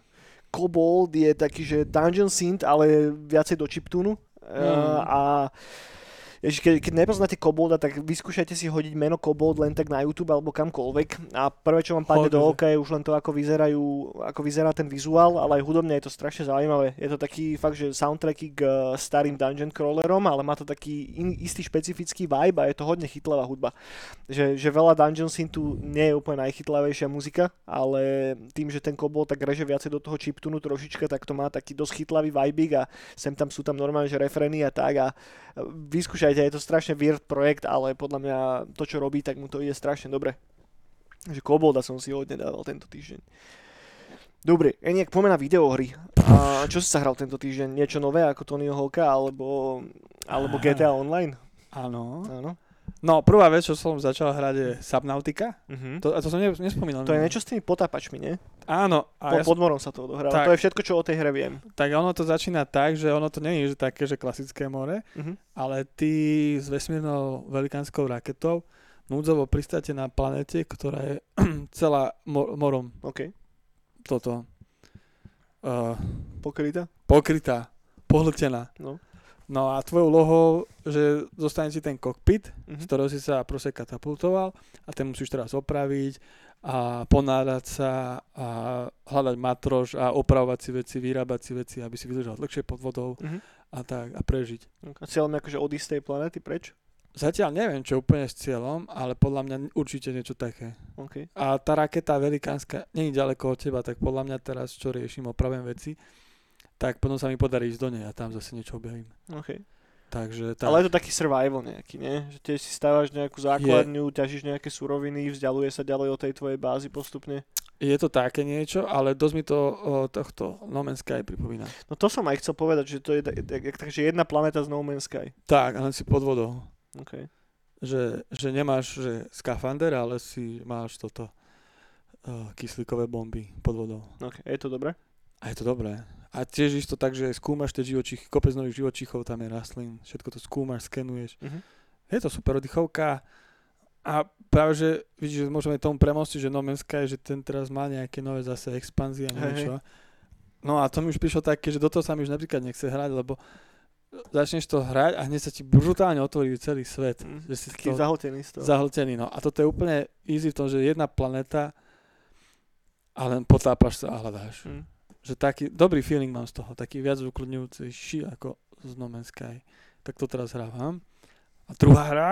Kobold je taký, že Dungeon Synth, ale viacej do chiptunu. Uh, Mm. a Ježiš, keď, keď nepoznáte Kobolda, tak vyskúšajte si hodiť meno Kobold len tak na YouTube alebo kamkoľvek. A prvé, čo vám padne do oka, je už len to, ako, vyzerajú, ako vyzerá ten vizuál, ale aj hudobne je to strašne zaujímavé. Je to taký fakt, že soundtracky k eh, starým dungeon crawlerom, ale má to taký in, istý špecifický vibe a je to hodne chytlavá hudba. Že, že veľa dungeon tu nie je úplne najchytlavejšia muzika, ale tým, že ten Kobold tak reže viacej do toho chiptunu trošička, tak to má taký dosť chytlavý vibe a sem tam sú tam normálne, že refrény a tak a vyskúšajte, je to strašne weird projekt, ale podľa mňa to, čo robí, tak mu to ide strašne dobre. Takže Kobolda som si hodne dával tento týždeň. Dobre, Eniak, poďme na videohry. A čo si sa hral tento týždeň? Niečo nové ako Tonyho Hawka alebo, alebo GTA Online? Áno. Áno. No, prvá vec, čo som začal hrať je Subnautica. Uh-huh. To, a to som ne, nespomínal. To je niečo s tými potápačmi, nie? Áno. Po, A ja, pod morom sa to odohráva. Tak. To je všetko, čo o tej hre viem. tak ono to začína tak, že ono to nie je že také, že klasické more, Uh-huh. ale ty s vesmírnou velikánskou raketou núdzovo pristáte na planete, ktorá je celá mor- morom OK. toto uh, Pokrytá? pokrytá, pohltená. No. No a tvojou úlohou, že zostane si ten kokpit, z Uh-huh. ktorého si sa proste katapultoval a ten musíš teraz opraviť a ponárať sa a hľadať matroš a opravovať si veci, vyrábať si veci, aby si vydržal dlhšie pod vodou Uh-huh. a tak a prežiť. A cieľom je akože odísť z tej planety preč? Zatiaľ neviem, čo úplne s cieľom, ale podľa mňa určite niečo také. OK. A tá raketa velikánska je ďaleko od teba, tak podľa mňa teraz, čo riešim, opravujem veci, tak potom sa mi podarí ísť do nej a tam zase niečo objavím. OK. Takže tak. Ale je to taký survival nejaký, nie? Že tiež si stávaš nejakú základňu, ťažíš nejaké suroviny, vzdialuje sa ďalej od tej tvojej bázy postupne. Je to také niečo, ale dosť mi to o, tohto No Man's Sky pripomína. No to som aj chcel povedať, že to je tak- tak- takže jedna planéta z No Man's Sky. Tak, ale si pod vodou. OK. Že, že nemáš že skafander, ale si máš toto uh, kyslíkové bomby pod vodou. OK. Je to dobré? A je to dobré. A tiež isto tak, že skúmaš tie živočichy, kopec nových živočichov, tam je rastlín, všetko to skúmaš, skenuješ. Uh-huh. Je to super oddychovka a práve, že vidíš, že môžeme tomu premostiť, že No Man's Sky, že ten teraz má nejaké nové zase expanzie a niečo. No a to mi už prišlo také, že do toho sa mi už napríklad nechce hrať, lebo začneš to hrať a hneď sa ti brutálne otvorí celý svet. Mm. Že si Taký toho zahltený z toho. zahltený. No. A toto je úplne easy v tom, že jedna planeta a len potápaš sa a hľadáš. Mm. Že taký, dobrý feeling mám z toho, taký viac ukludňujúci ako z No Man's Sky. Tak to teraz hrávam. A druhá hra,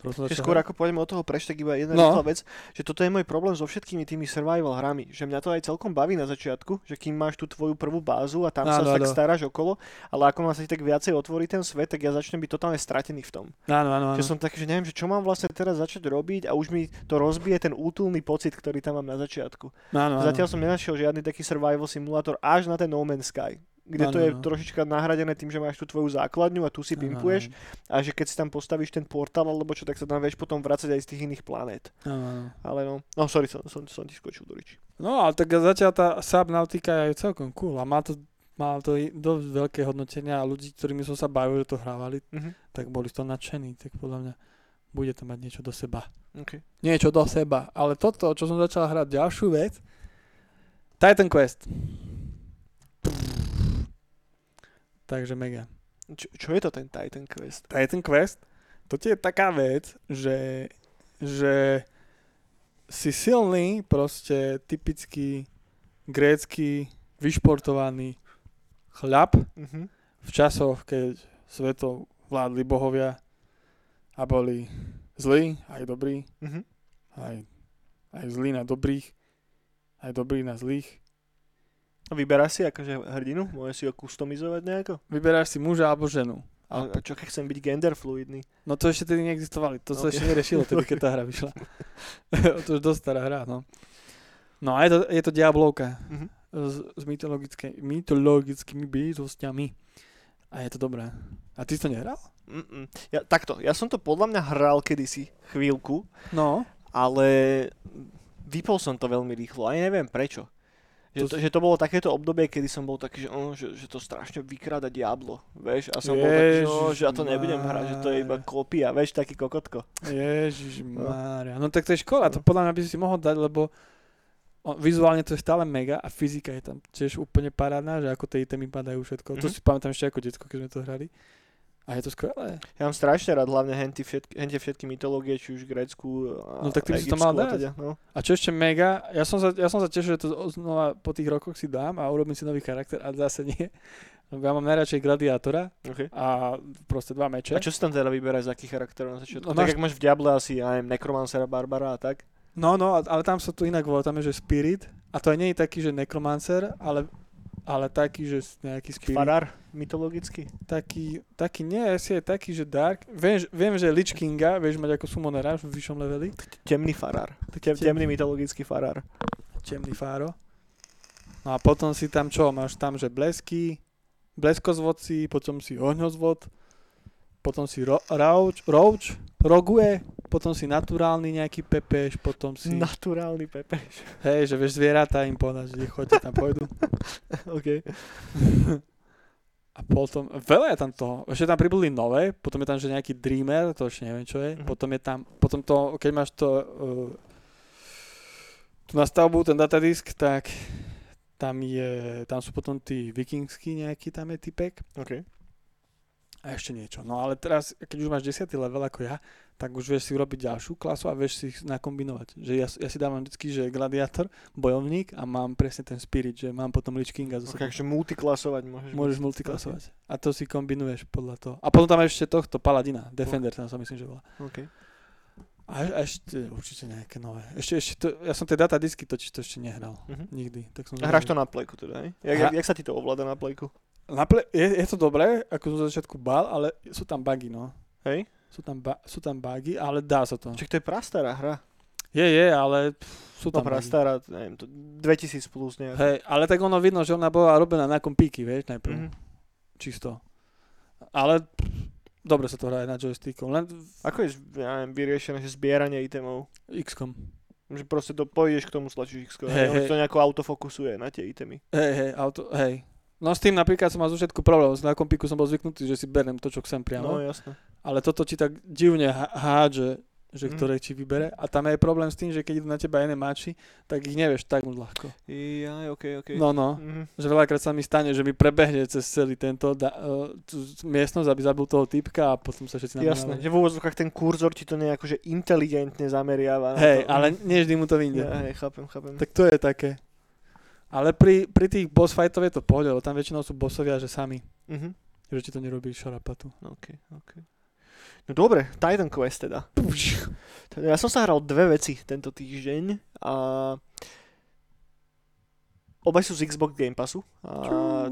začal skôr ako pôjdeme od toho preč, tak iba jedna No. vec, že toto je môj problém so všetkými tými survival hrami, že mňa to aj celkom baví na začiatku, že kým máš tú tvoju prvú bázu a tam sa Áno, tak áno. staráš okolo, ale ako ma sa ti tak viacej otvorí ten svet, tak ja začnem byť totálne stratený v tom. Áno, áno, áno. Že som taký, že neviem, že čo mám vlastne teraz začať robiť a už mi to rozbije ten útulný pocit, ktorý tam mám na začiatku. áno, áno. Zatiaľ som nenašiel žiadny taký survival simulátor až na ten No Man's Sky kde Áno, to je áno. trošička nahradené tým, že máš tú tvoju základňu a tu si pimpuješ áno. a že keď si tam postavíš ten portál alebo čo, tak sa tam vieš potom vracať aj z tých iných planét. Áno, áno. Ale no, no sorry, som, som, som ti skočil do reči. No ale tak zatiaľ tá Subnautica je celkom cool a má to, má to dosť veľké hodnotenia a ľudí, ktorými som sa bavil, že to hrávali, Mhm. tak boli z toho nadšení, tak podľa mňa bude to mať niečo do seba. Okay. Niečo do seba, ale toto, čo som začal hrať ďalšiu vec, Titan Quest. Takže mega. Čo, čo je to ten Titan Quest? Titan Quest, to je taká vec, že, že si silný, proste typický grécky, vyšportovaný chlap Mhm. v časoch, keď svetom vládli bohovia a boli zlí, aj dobrí, Mhm. aj, aj zlí na dobrých, aj dobrí na zlých. Vyberáš si akože hrdinu? Môžeš si ho customizovať nejako? Vyberáš si muža alebo ženu. A, a čo keď chcem byť gender fluidný? No to ešte tedy neexistovali, to sa Ok. ešte neriešilo, tedy keď tá hra vyšla. to už dosť stará hra, no. No a je to, je to Diablovka Mhm. s, s mytologické, mytologickými bytostiami. A je to dobré. A ty si to nehral? Mm-mm. Ja, takto, ja som to podľa mňa hral kedysi chvíľku, No. ale vypol som to veľmi rýchlo, ani neviem prečo. Že To že to bolo takéto obdobie, kedy som bol taký, že, oh, že, že to strašne vykráda Diablo, vieš, a som bol taký, že, oh, že ja to nebudem hrať, že to je iba kópia, vieš, taký kokotko. Ježiš Mária. No tak to je škoda, to podľa mňa by si mohol dať, lebo on, vizuálne to je stále mega a fyzika je tam tiež úplne parádna, že ako tie itemy padajú všetko. To Mhm. si pamätám ešte ako detsko, keď sme to hrali. A je to skvelé. Ja mám strašne rád hlavne henty všetky, henty všetky mytológie, či už grécku a No tak ty by si to mal egyptskú a dať. Teda, no. A čo ešte mega, ja som sa, ja som sa tešil, že to znova po tých rokoch si dám a urobím si nový charakter, ale zase nie. Ja mám najradšej gladiátora Okay. a proste dva meče. A čo si tam teda vyberáš z akých charakterov na začiatku? No tak máš- jak máš v Diable asi, ja neviem, Necromancera, Barbara a tak? No, no, ale tam sa to inak volá, tam je, že Spirit. A to aj nie je taký, že Necromancer, ale, ale taký, že nejaký Spirit. Farar mytologický? Taký, taký, nie, asi je taký, že Dark. Viem, viem že Lich Kinga, vieš mať ako summonera v vyššom leveli. Temný. Tem, Tem- temný mytologický farar. Temný fáro. No a potom si tam čo? Máš tam, že blesky, bleskozvodci, potom si ohňozvod, potom si ro, rauč, rouč, rogue, potom si naturálny nejaký pepeš, potom si... Naturálny pepeš. Hej, že vieš zvieratá im povedať, že choďte tam pôjdu. OK. A potom, veľa je tam toho. Ešte tam pribudli nové, potom je tam, že nejaký Dreamer, to ešte neviem čo je. Mhm. Potom je tam, potom to, keď máš to, uh, tú nastavbu, ten datadisk, tak tam je, tam sú potom tí vikingskí nejaký, tam je typek. OK. A ešte niečo. No ale teraz, keď už máš 10. level ako ja, tak už vieš si urobiť ďalšiu klasu a vieš si ich nakombinovať. Že ja, ja si dávam vždycky, že gladiátor, bojovník a mám presne ten spirit, že mám potom Lich Kinga zo OK, sebou. takže multiklasovať môžeš. Môžeš multiklasovať. A to si kombinuješ podľa toho. A potom tam ešte tohto Paladina, Defender, tam sa myslím, že volá. OK. A, a ešte určite nejaké nové. Ešte, ešte to, ja som tie datadisky totiž to ešte nehral. Mhm. Nikdy. Tak som A hráš to na plejku teda? Jak, Hra- jak, jak sa ti to ovláda na plejku? Na ple- je, je, to dobré, ako som za začiatku bál, ale sú tam bugy, no. Hej? Sú tam, ba- sú tam bugy, ale dá sa to. Čiže to je prastará hra. Je, je, ale pff, sú No tam bugy. prastará, neviem, to 2000 plus nejak. Hej, ale tak ono vidno, že ona bola robená na kompíky, vieš, najprv. Mhm. Čisto. Ale pff, dobre sa to hraje na joysticku. Len Ako je, ja neviem, vyriešené, že zbieranie itemov? XCOM. Že proste to pôjdeš k tomu stlačíš X, Hej, hej, on to nejako autofokusuje na tie itemy. Hej, hej, auto, hej. No s tým napríklad som mal zo všetku problém. Na kompíku som bol zvyknutý, že si beriem to, čo chcem No, priamo. jasné. Ale toto ti tak divne há- hádže, že Mhm. ktoré ti vybere. A tam je problém s tým, že keď idú na teba iné mači, tak ich nevieš tak ľahko. Ja, ok, ok. No, no. Mhm. Že veľakrát sa mi stane, že mi prebehne cez celý tento da, uh, miestnosť, aby zabil toho typka a potom sa všetci na mňa Jasné, že v úvodzovkách ten kurzor ti to nejako že inteligentne zameriava. Hej, to. ale nie vždy mu to vyjde. Ja, hej, chápem, chápem. Tak to je také. Ale pri, pri tých boss fightov je to pohode, lebo tam väčšinou sú bossovia, že sami. Mhm. Že ti to nerobí šarapatu. OK, OK. No dobre, Titan Quest teda. Ja som sa hral dve veci tento týždeň a Obaj sú z Xbox Game Passu. A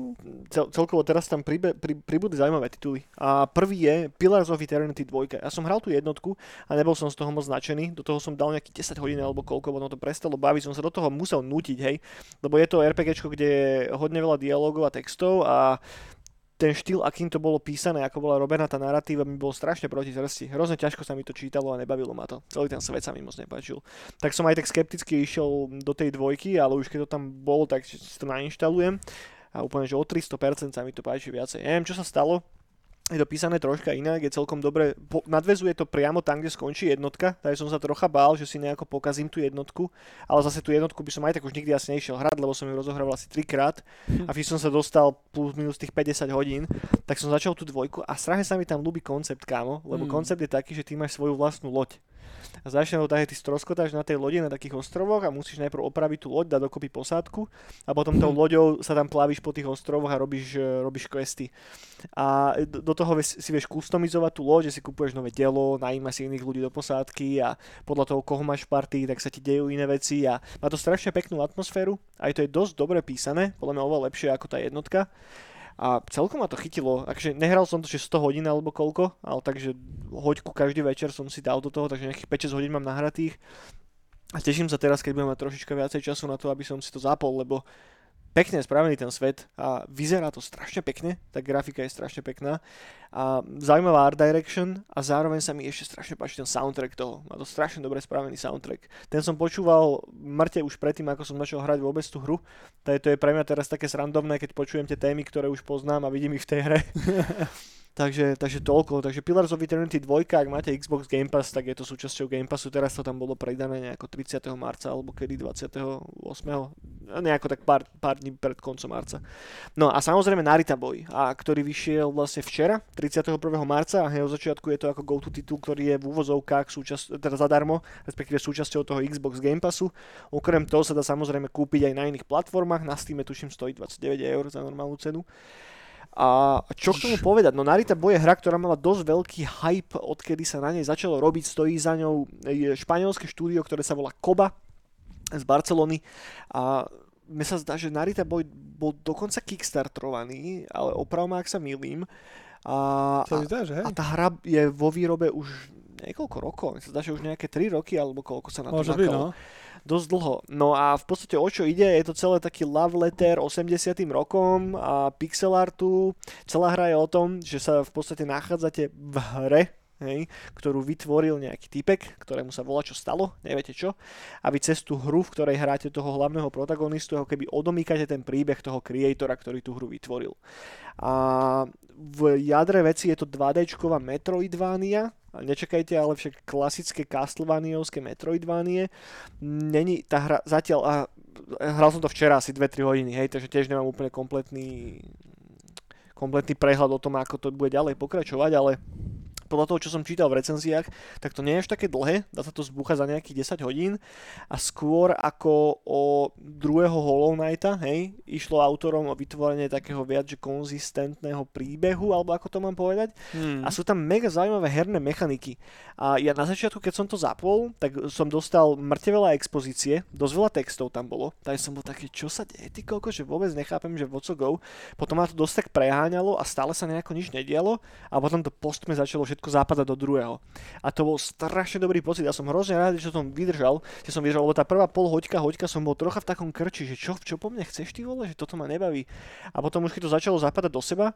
cel, celkovo teraz tam pribe, pri, pribudli zaujímavé tituly. A prvý je Pillars of Eternity 2. Ja som hral tú jednotku a nebol som z toho moc značený. Do toho som dal nejaký 10 hodín alebo koľko, ono to prestalo baviť. Som sa do toho musel nutiť, hej. Lebo je to RPGčko, kde je hodne veľa dialogov a textov a ten štýl, akým to bolo písané, ako bola robená tá narratíva, mi bol strašne proti srsti. Hrozne ťažko sa mi to čítalo a nebavilo ma to. Celý ten svet sa mi moc nepáčil. Tak som aj tak skepticky išiel do tej dvojky, ale už keď to tam bolo, tak si to nainštalujem. A úplne, že o 300% sa mi to páči viacej. Neviem, čo sa stalo, je to písané troška inak, je celkom dobre, po, nadvezuje to priamo tam, kde skončí jednotka, takže som sa trocha bál, že si nejako pokazím tú jednotku, ale zase tú jednotku by som aj tak už nikdy asi nešiel hrať, lebo som ju rozohrával asi trikrát. A keď som sa dostal plus minus tých 50 hodín, tak som začal tú dvojku. A strašne sa mi tam ľúbi koncept, kámo, lebo Mm. koncept je taký, že ty máš svoju vlastnú loď. A začne to tak, že ty stroskotáš na tej lodi na takých ostrovoch a musíš najprv opraviť tú loď, dať dokopy posádku a potom tou Hm. loďou sa tam plavíš po tých ostrovoch a robíš, e, robíš questy. A do, toho si vieš customizovať tú loď, že si kupuješ nové dielo, najímaš si iných ľudí do posádky a podľa toho, koho máš v partii, tak sa ti dejú iné veci a má to strašne peknú atmosféru. Aj to je dosť dobre písané, podľa mňa oveľa lepšie ako tá jednotka. A celkom ma to chytilo, akože nehral som to, že 100 hodín alebo koľko, ale takže hoďku každý večer som si dal do toho, takže nejakých 5-6 hodín mám nahratých. A teším sa teraz, keď budem mať trošička viacej času na to, aby som si to zapol, lebo pekne je spravený ten svet a vyzerá to strašne pekne, tá grafika je strašne pekná a zaujímavá art direction a zároveň sa mi ešte strašne páči ten soundtrack toho. Má to strašne dobre spravený soundtrack. Ten som počúval mŕte už predtým, ako som začal hrať vôbec tú hru, takže to je pre mňa teraz také srandovné, keď počujem tie témy, ktoré už poznám a vidím ich v tej hre. Takže, takže toľko. Takže Pillars of Eternity 2, ak máte Xbox Game Pass, tak je to súčasťou Game Passu. Teraz to tam bolo pridané nejako 30. marca alebo kedy 28. a Nejako tak pár, pár dní pred koncom marca. No a samozrejme Narita Boy, a ktorý vyšiel vlastne včera, 31. marca a hneď od začiatku je to ako go-to titul, ktorý je v úvozovkách súčasť, teda zadarmo, respektíve súčasťou toho Xbox Game Passu. Okrem toho sa dá samozrejme kúpiť aj na iných platformách, na Steam tuším stojí 29 eur za normálnu cenu. A čo k tomu povedať? No Narita Boy je hra, ktorá mala dosť veľký hype, odkedy sa na nej začalo robiť. Stojí za ňou španielské štúdio, ktoré sa volá Koba z Barcelony. A mne sa zdá, že Narita Boy bol dokonca kickstarterovaný, ale opravom ak sa milím. A, To a, vyzerá, že a tá hra je vo výrobe už niekoľko rokov. Mi sa zdá, že už nejaké 3 roky, alebo koľko sa na to Môže byť, makalo. no. Dosť dlho. No a v podstate o čo ide, je to celé taký love letter 80 rokom a pixel artu. Celá hra je o tom, že sa v podstate nachádzate v hre, hej, ktorú vytvoril nejaký typek, ktorému sa volá čo stalo, neviete čo. A vy cez tú hru, v ktorej hráte toho hlavného protagonistu, ako keby odomýkate ten príbeh toho creatora, ktorý tú hru vytvoril. A v jadre veci je to 2Dčková Metroidvania, nečakajte ale však klasické Castlevaniovské Metroidvanie. Není tá hra zatiaľ, a hral som to včera asi 2-3 hodiny, hej, takže tiež nemám úplne kompletný kompletný prehľad o tom, ako to bude ďalej pokračovať, ale podľa toho, čo som čítal v recenziách, tak to nie je až také dlhé, dá sa to zbúchať za nejakých 10 hodín a skôr ako o druhého Hollow Knighta, hej, išlo autorom o vytvorenie takého viac že konzistentného príbehu, alebo ako to mám povedať. Hmm. A sú tam mega zaujímavé herné mechaniky. A ja na začiatku, keď som to zapol, tak som dostal mŕte veľa expozície, dosť veľa textov tam bolo. Tak som bol taký, čo sa deje, ty koľko, že vôbec nechápem, že what so go. Potom ma to dosť tak preháňalo a stále sa nejako nič nedialo a potom to postme začalo všetko západať do druhého. A to bol strašne dobrý pocit. Ja som hrozne rád, že som vydržal, že som vydržal, lebo tá prvá pol hoďka, hoďka som bol trocha v takom krči, že čo, čo po mne chceš ty vole, že toto ma nebaví. A potom už keď to začalo zapadať do seba,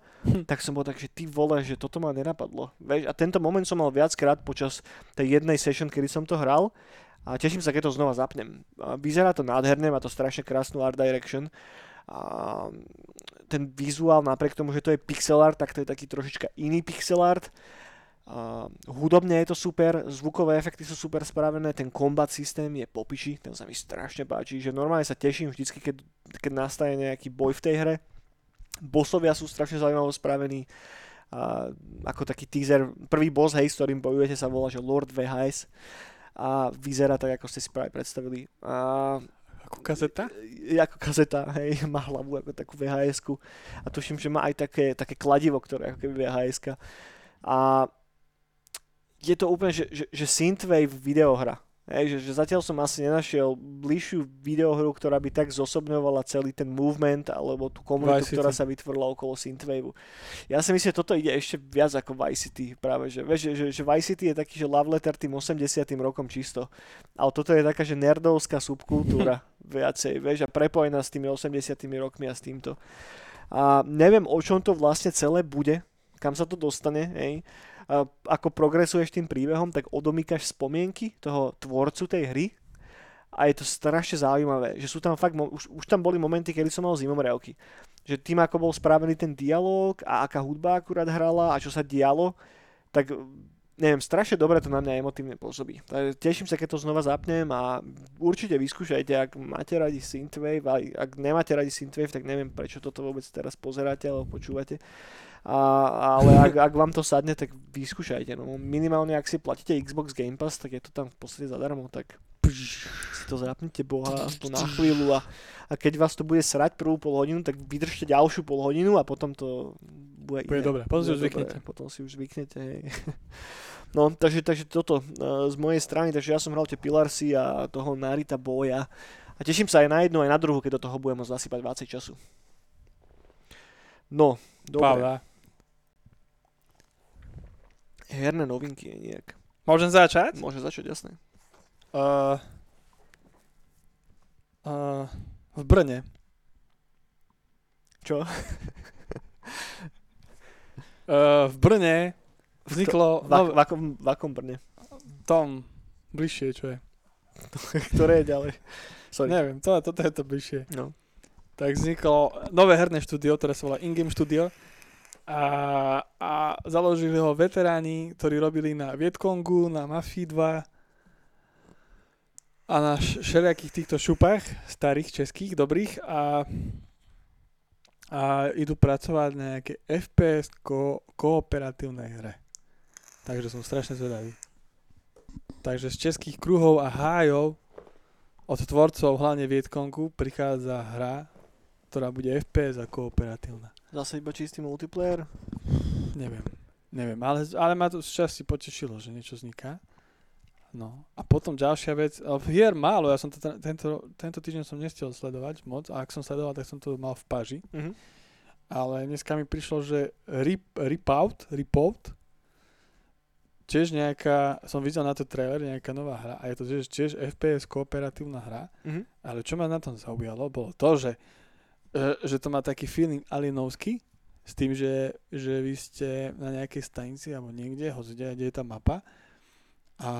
tak som bol tak, že ty vole, že toto ma nenapadlo. Vieš, a tento moment som mal viackrát počas tej jednej session, kedy som to hral a teším sa, keď to znova zapnem. Vyzerá to nádherne, má to strašne krásnu art direction. A ten vizuál, napriek tomu, že to je pixel art, tak to je taký trošička iný pixel art. A hudobne je to super, zvukové efekty sú super spravené, ten combat systém je popiči, ten sa mi strašne páči, že normálne sa teším vždycky, keď, keď nastane nejaký boj v tej hre. Bossovia sú strašne zaujímavo spravení, a ako taký teaser, prvý boss, hej, s ktorým bojujete sa volá, že Lord VHS a vyzerá tak, ako ste si práve predstavili. A Ako kazeta? je ako kazeta, hej, má hlavu ako takú vhs a tuším, že má aj také, také kladivo, ktoré ako keby vhs A je to úplne, že, že, že synthwave videohra. Hej, že, že zatiaľ som asi nenašiel bližšiu videohru, ktorá by tak zosobňovala celý ten movement alebo tú komunitu, Vice City. ktorá sa vytvorila okolo synthwaveu. Ja si myslím, že toto ide ešte viac ako Vice City práve, že, vieš, že, že, že Vice City je taký, že love letter tým 80 rokom čisto. Ale toto je taká, že nerdovská subkultúra viacej, vieš, a prepojená s tými 80 rokmi a s týmto. A neviem, o čom to vlastne celé bude, kam sa to dostane, hej. Ako progresuješ tým príbehom, tak odomýkaš spomienky toho tvorcu tej hry a je to strašne zaujímavé, že sú tam fakt, už, už tam boli momenty, kedy som mal zimomriavky. Že tým, ako bol spravený ten dialog a aká hudba akurát hrala a čo sa dialo, tak neviem, strašne dobre to na mňa emotívne pôsobí. Takže teším sa, keď to znova zapnem a určite vyskúšajte, ak máte radi Synthwave, a ak nemáte radi Synthwave, tak neviem, prečo toto vôbec teraz pozeráte alebo počúvate. A, ale ak, ak vám to sadne, tak vyskúšajte. No, minimálne, ak si platíte Xbox Game Pass, tak je to tam v podstate zadarmo, tak si to zapnite boha aspoň na chvíľu a, a keď vás to bude srať prvú pol hodinu, tak vydržte ďalšiu pol hodinu a potom to bude, Bude dobre, potom si už zvyknete. Potom si už zvyknete, hej. No, takže, takže toto uh, z mojej strany, takže ja som hral tie Pilarsy a toho Narita boja a teším sa aj na jednu, aj na druhú, keď do toho budem môcť zasypať viacej času. No, dobre. Pravda. Herné novinky nejak. Môžem začať? Môže začať, jasné. Uh, uh, v Brne. Čo? Uh, v Brne vzniklo V, nové, v, akom, v akom Brne? tom bližšie, čo je. Ktoré je ďalej? Sorry. Neviem, to, toto je to bližšie. No. Tak vzniklo nové herné štúdio, ktoré sa volá Ingame Studio. A, a založili ho veteráni, ktorí robili na Vietkongu, na Mafii 2 a na všelijakých týchto šupách, starých, českých, dobrých a, a idú pracovať na nejaké FPS ko, kooperatívnej hre. Takže som strašne zvedavý. Takže z českých kruhov a hájov od tvorcov, hlavne Vietkongu, prichádza hra, ktorá bude FPS a kooperatívna. Zase iba čistý multiplayer? Neviem. Neviem, ale, ale ma to z časti potešilo, že niečo vzniká. No a potom ďalšia vec, ale hier málo, ja som to ten- tento, tento týždeň som nestiel sledovať moc a ak som sledoval, tak som to mal v paži. Mhm. Ale dneska mi prišlo, že Rip, Ripout, Ripout, tiež nejaká, som videl na to trailer, nejaká nová hra a je to tiež, tiež FPS kooperatívna hra, Mhm. ale čo ma na tom zaujalo, bolo to, že, že to má taký feeling alienovský, s tým, že, že vy ste na nejakej stanici alebo niekde, hoci kde, je tá mapa a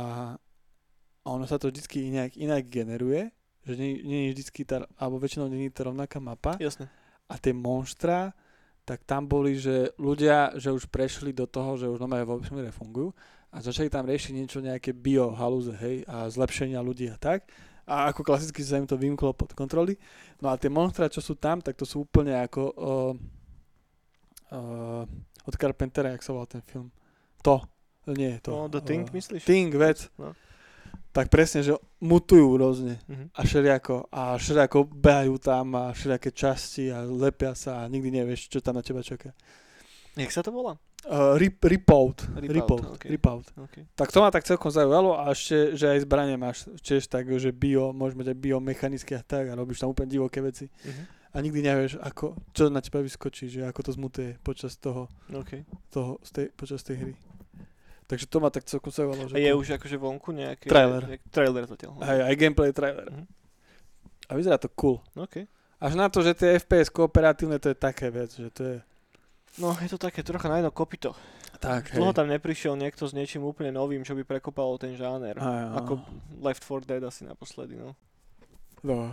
a ono sa to vždycky inak, inak generuje, že nie, nie je vždycky tá, alebo väčšinou nie je to rovnaká mapa Jasné. a tie monštra, tak tam boli, že ľudia, že už prešli do toho, že už normálne vo vesmíre fungujú a začali tam riešiť niečo, nejaké bio halúze, hej, a zlepšenia ľudí a tak. A ako klasicky sa im to vymklo pod kontroly. No a tie monstra, čo sú tam, tak to sú úplne ako uh, uh, od Carpentera, jak sa volal ten film. To. Nie, to. No, The Thing, uh, myslíš? Thing, vec. No. Tak presne, že mutujú rôzne Mhm. a všelijako, a všelijako behajú tam a všelijaké časti a lepia sa a nikdy nevieš, čo tam na teba čaká. Jak sa to volá? Uh, rip, ripout. Ripout, Ripout. ok. ripout. Okay. Tak to ma tak celkom zaujalo a ešte, že aj zbranie máš tiež tak, že bio, môžeš mať aj biomechanické a tak a robíš tam úplne divoké veci. Mhm. A nikdy nevieš, ako, čo na teba vyskočí, že ako to zmutuje počas toho, Okay. toho z tej, počas tej hry. Takže to ma tak celkom zaujalo. A Že je to- už akože vonku nejaký... Trailer. nejak- Trailer zatiaľ. Aj, aj gameplay trailer. Mhm. A vyzerá to cool. OK. Až na to, že tie FPS kooperatívne, to je také vec, že to je... No, je to také trocha na jedno kopito. Tak, Dlho tam neprišiel niekto s niečím úplne novým, čo by prekopalo ten žáner. Aj, aj. Ako Left 4 Dead asi naposledy, no. No.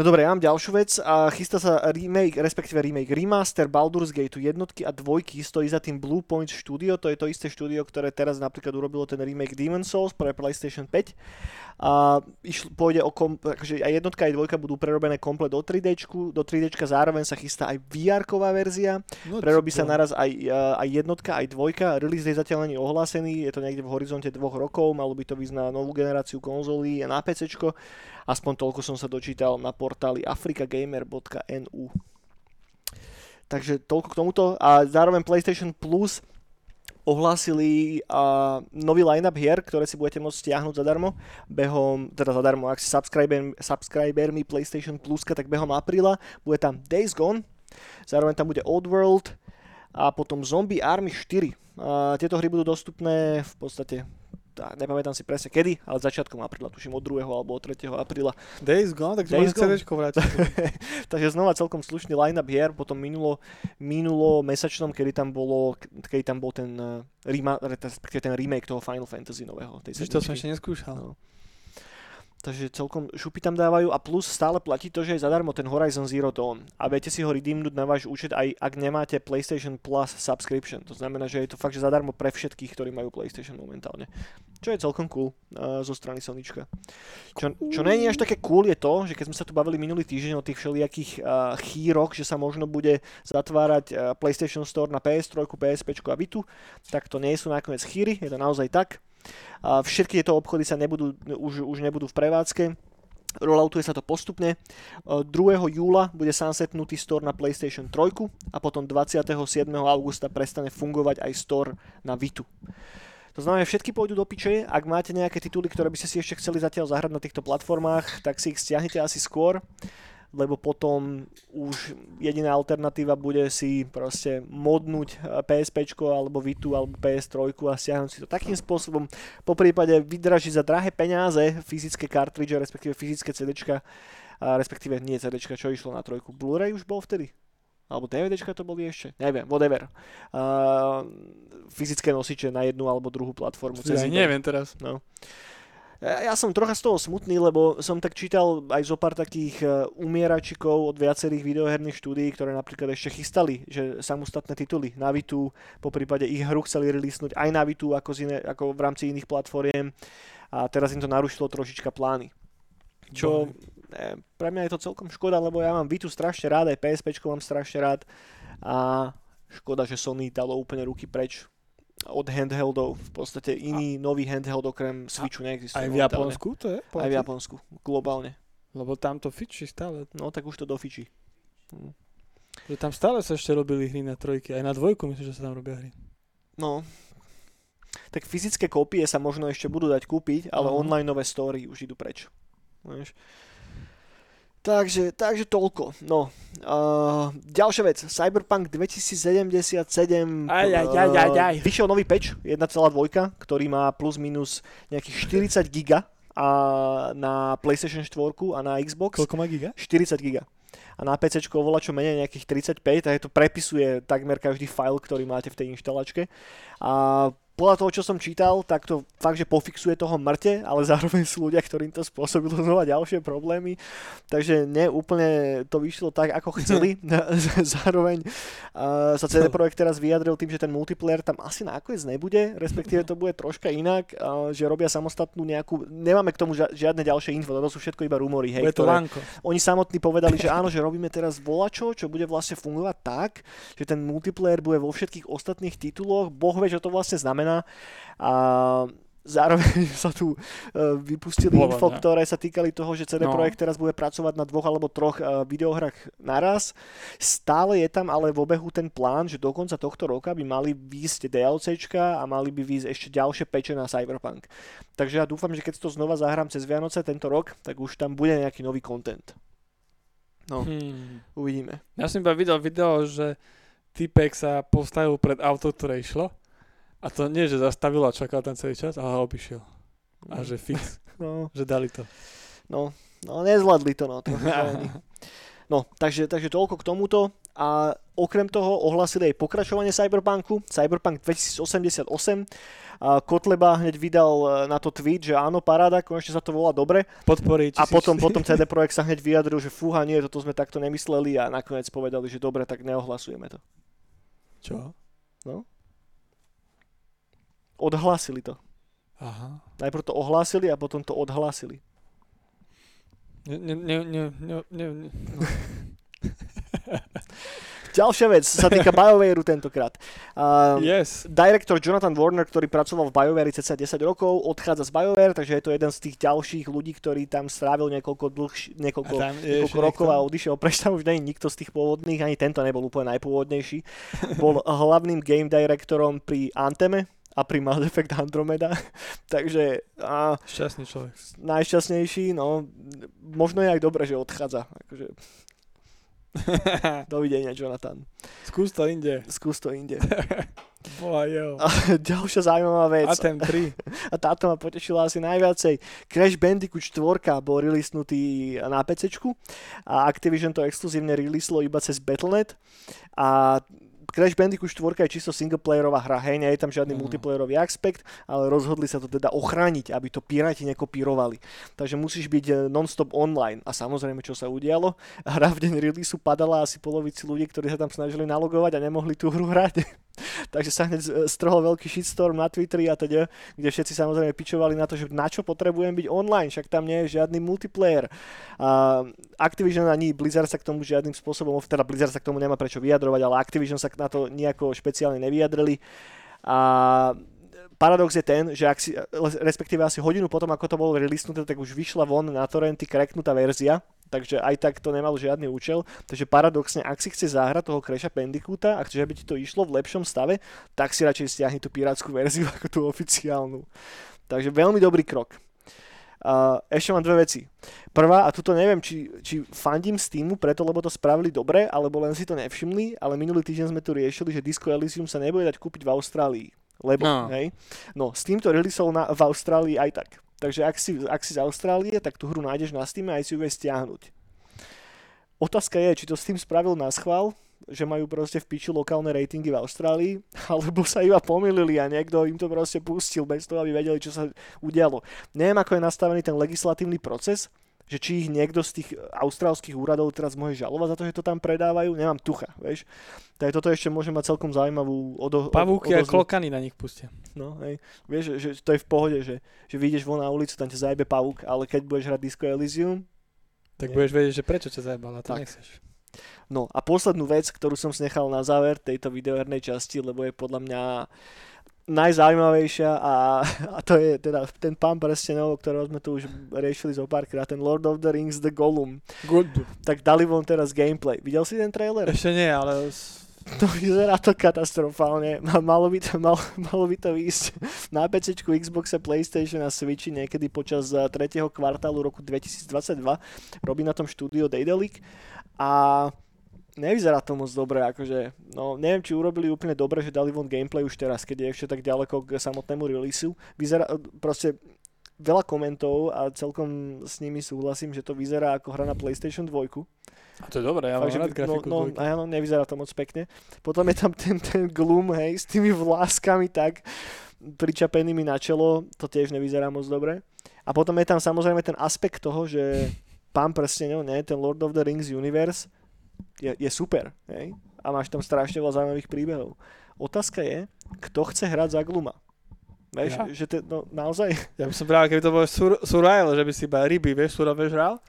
No dobre, ja mám ďalšiu vec a chystá sa remake, respektíve remake, remaster Baldur's Gate jednotky a dvojky, stojí za tým Blue Point Studio, to je to isté štúdio, ktoré teraz napríklad urobilo ten remake Demon Souls pre PlayStation 5 a išl, pôjde o, kom, akože aj jednotka aj dvojka budú prerobené komplet do 3D, do 3D zároveň sa chystá aj VR-ková verzia, No, Prerobí sa naraz aj, uh, aj jednotka, aj dvojka. Release date zatiaľ není ohlásený, je to niekde v horizonte dvoch rokov, malo by to ísť na novú generáciu konzolí a na PC. Aspoň toľko som sa dočítal na portáli afrikagamer.nu. Takže toľko k tomuto. A zároveň PlayStation Plus ohlásili uh, nový line-up hier, ktoré si budete môcť stiahnuť zadarmo, behom, teda zadarmo, ak si subscriber, subscribermi PlayStation Pluska, tak behom apríla bude tam Days Gone, zároveň tam bude Oddworld a potom Zombie Army 4. A tieto hry budú dostupné v podstate tá, nepamätám si presne kedy, ale začiatkom apríla, tuším od 2. alebo od 3. apríla. Days Gone, tak Days Gone. Vrátiť. Takže znova celkom slušný line-up hier, potom minulo, minulo mesačnom, kedy tam bolo, kedy tam bol ten, uh, rema, ten remake toho Final Fantasy nového. Tej to som ešte neskúšal. No. Takže celkom šupy tam dávajú a plus stále platí to, že je zadarmo ten Horizon Zero Dawn a viete si ho redeemnúť na váš účet aj ak nemáte PlayStation Plus subscription. To znamená, že je to fakt, že zadarmo pre všetkých, ktorí majú PlayStation momentálne. Čo je celkom cool uh, zo strany Sonička. Čo, čo nie je až také cool je to, že keď sme sa tu bavili minulý týždeň o tých všelijakých uh, chýroch, že sa možno bude zatvárať uh, PlayStation Store na PS3, PSP a Vitu, tak to nie sú nakoniec chýry, je to naozaj tak. A všetky tieto obchody sa nebudú, už, už nebudú v prevádzke. Rolloutuje sa to postupne. E, 2. júla bude sunsetnutý store na PlayStation 3 a potom 27. augusta prestane fungovať aj store na Vitu. To znamená, že všetky pôjdu do piče. Ak máte nejaké tituly, ktoré by ste si ešte chceli zatiaľ zahrať na týchto platformách, tak si ich stiahnite asi skôr lebo potom už jediná alternatíva bude si proste modnúť eh, PSP alebo Vitu alebo PS3 a stiahnuť si to takým spôsobom, po prípade vydražiť za drahé peniaze fyzické kartridže, respektíve fyzické CDčka, a respektíve nie CDčka, čo išlo na trojku. Blu-ray už bol vtedy? Alebo DVDčka to boli ešte? Neviem, whatever. Uh, fyzické nosiče na jednu alebo druhú platformu. Ja neviem teraz. No. Ja som trocha z toho smutný, lebo som tak čítal aj zo pár takých eh, umieračikov od viacerých videoherných štúdií, ktoré napríklad ešte chystali, že samostatné tituly na Vitu, po prípade ich hru chceli releasnúť aj na Vitu ako, z iné, ako v rámci iných platformiem. A teraz im to narušilo trošička plány. Čo eh, pre mňa je to celkom škoda, lebo ja mám Vitu strašne rád, aj PSP mám strašne rád. A škoda, že Sony dalo úplne ruky preč od handheldov. V podstate iný nový handheld okrem Switchu neexistuje. Aj v. Japonsku to je? Aj v Japonsku, globálne. Lebo tam to fičí stále. No tak už to dofičí. Že tam stále sa ešte robili hry na trojky. Aj na dvojku myslím, že sa tam robia hry. No. Tak fyzické kópie sa možno ešte budú dať kúpiť, ale Aha. onlineové story už idú preč. Vieš? Takže, takže toľko. No. Uh, ďalšia vec. Cyberpunk 2077 Aj, aj, aj, aj, aj. Uh, vyšiel nový patch 1.2, ktorý má plus minus nejakých 40 giga a na PlayStation 4 a na Xbox. Koľko má giga? 40 giga. A na PC oveľa čo menej nejakých 35, takže to prepisuje takmer každý file, ktorý máte v tej inštalačke. A podľa toho, čo som čítal, tak to fakt, že pofixuje toho mŕte, ale zároveň sú ľudia, ktorým to spôsobilo znova ďalšie problémy. Takže ne úplne to vyšlo tak, ako chceli. zároveň uh, sa CD Projekt teraz vyjadril tým, že ten multiplayer tam asi nakoniec nebude, respektíve to bude troška inak, uh, že robia samostatnú nejakú, nemáme k tomu žiadne ďalšie info, to sú všetko iba rumory. Hej, to ktoré, Oni samotní povedali, že áno, že robíme teraz volačo, čo bude vlastne fungovať tak, že ten multiplayer bude vo všetkých ostatných tituloch. Boh vie, čo to vlastne znamená zmena a Zároveň sa tu uh, vypustili Bola, info, ne? ktoré sa týkali toho, že CD no. Projekt teraz bude pracovať na dvoch alebo troch uh, videohrách naraz. Stále je tam ale v obehu ten plán, že do konca tohto roka by mali výjsť DLCčka a mali by výjsť ešte ďalšie peče na Cyberpunk. Takže ja dúfam, že keď to znova zahrám cez Vianoce tento rok, tak už tam bude nejaký nový content. No, hmm. uvidíme. Ja som iba videl video, že typek sa postavil pred auto, ktoré išlo a to nie, že zastavil a čakal ten celý čas, ale obišiel. A že fix. No. Že dali to. No, no nezvládli to, no. To, no, takže, takže toľko k tomuto. A okrem toho ohlasili aj pokračovanie Cyberpunku, Cyberpunk 2088. A Kotleba hneď vydal e, na to tweet, že áno, paráda, konečne sa to volá dobre. Podporiť. A potom, potom CD Projekt sa hneď vyjadril, že fúha, nie, toto sme takto nemysleli a nakoniec povedali, že dobre, tak neohlasujeme to. Čo? No, odhlásili to. Aha. Najprv to ohlásili a potom to odhlásili. Ne, ne, ne, ne, ne, ne. No. Ďalšia vec sa týka BioWareu tentokrát. Uh, yes. Direktor Jonathan Warner, ktorý pracoval v BioWare cca 10 rokov, odchádza z BioWare, takže je to jeden z tých ďalších ľudí, ktorý tam strávil niekoľko, dlhš, niekoľko, niekoľko rokov a odišiel preč. Tam už je nikto z tých pôvodných, ani tento nebol úplne najpôvodnejší. Bol hlavným game directorom pri Anteme, a pri Mass Effect Andromeda. Takže... A, Šťastný človek. Najšťastnejší, no. Možno je aj dobré, že odchádza. Akože, Dovidenia, Jonathan. Skús to inde. Skús to inde. Boha, jo. A ďalšia zaujímavá vec. A ten 3. A táto ma potešila asi najviacej. Crash Bandicoot 4 bol releasnutý na PC a Activision to exkluzívne releaslo iba cez Battle.net a Crash Bandicoot 4 je čisto singleplayerová hra, hej, nie je tam žiadny mm. multiplayerový aspekt, ale rozhodli sa to teda ochrániť, aby to piráti nekopírovali. Takže musíš byť eh, non-stop online. A samozrejme, čo sa udialo, hra v deň release padala asi polovici ľudí, ktorí sa tam snažili nalogovať a nemohli tú hru hrať. Takže sa hneď eh, strhol veľký shitstorm na Twitteri a teda, kde všetci samozrejme pičovali na to, že na čo potrebujem byť online, však tam nie je žiadny multiplayer. A Activision ani Blizzard sa k tomu žiadnym spôsobom, teda Blizzard sa k tomu nemá prečo vyjadrovať, ale Activision sa na to nejako špeciálne nevyjadrili. A paradox je ten, že ak si, respektíve asi hodinu potom, ako to bolo releasnuté, tak už vyšla von na torrenty kreknutá verzia, takže aj tak to nemalo žiadny účel. Takže paradoxne, ak si chce zahrať toho Crasha Bandicoota a chceš, aby ti to išlo v lepšom stave, tak si radšej stiahni tú pirátsku verziu ako tú oficiálnu. Takže veľmi dobrý krok. Uh, ešte mám dve veci. Prvá, a tuto neviem, či, či fandím Steamu preto, lebo to spravili dobre, alebo len si to nevšimli, ale minulý týždeň sme tu riešili, že Disco Elysium sa nebude dať kúpiť v Austrálii. Lebo, no. hej? No, Steam to releaseol na, v Austrálii aj tak. Takže ak si, ak si z Austrálie, tak tú hru nájdeš na Steam a aj si ju vieš stiahnuť. Otázka je, či to Steam spravil na schvál, že majú proste v piči lokálne ratingy v Austrálii, alebo sa iba pomýlili a niekto im to proste pustil bez toho, aby vedeli, čo sa udialo. Neviem, ako je nastavený ten legislatívny proces, že či ich niekto z tých austrálskych úradov teraz môže žalovať za to, že to tam predávajú, nemám tucha, vieš. Takže toto ešte môže mať celkom zaujímavú odo, Pavúky a klokany na nich pustia. No, hej. Vieš, že, to je v pohode, že, že vyjdeš von na ulicu, tam ťa zajebe pavúk, ale keď budeš hrať Disco Elysium, tak nie. budeš vedieť, že prečo ťa zajebal a to tak. nechceš. No a poslednú vec, ktorú som snechal na záver tejto videohernej časti, lebo je podľa mňa najzaujímavejšia a, a to je teda ten pán prstenov, ktorého sme tu už riešili zo párkrát, ten Lord of the Rings The Gollum. Good. Tak dali von teraz gameplay. Videl si ten trailer? Ešte nie, ale To vyzerá to katastrofálne. Ma- Malo by to, malo, malo by to ísť na PC, Xboxe, Playstation a Switchi niekedy počas eh, tretieho kvartálu roku 2022. Robí na tom štúdio Daedalic a nevyzerá to moc dobre, akože, no neviem, či urobili úplne dobre, že dali von gameplay už teraz, keď je ešte tak ďaleko k samotnému releaseu. Vyzerá, proste veľa komentov a celkom s nimi súhlasím, že to vyzerá ako hra na PlayStation 2. A to je dobré, ja mám rád grafiku no, no, áno, nevyzerá to moc pekne. Potom je tam ten, ten gloom, hej, s tými vláskami tak pričapenými na čelo, to tiež nevyzerá moc dobre. A potom je tam samozrejme ten aspekt toho, že pán prstenov, ne, ten Lord of the Rings universe je, je super, hej, a máš tam strašne veľa zaujímavých príbehov. Otázka je, kto chce hrať za gluma. Vieš, Ja? že te, no, naozaj, Ja by som práve, keby to bol sur, survival, že by si iba ryby, vieš, surové žral.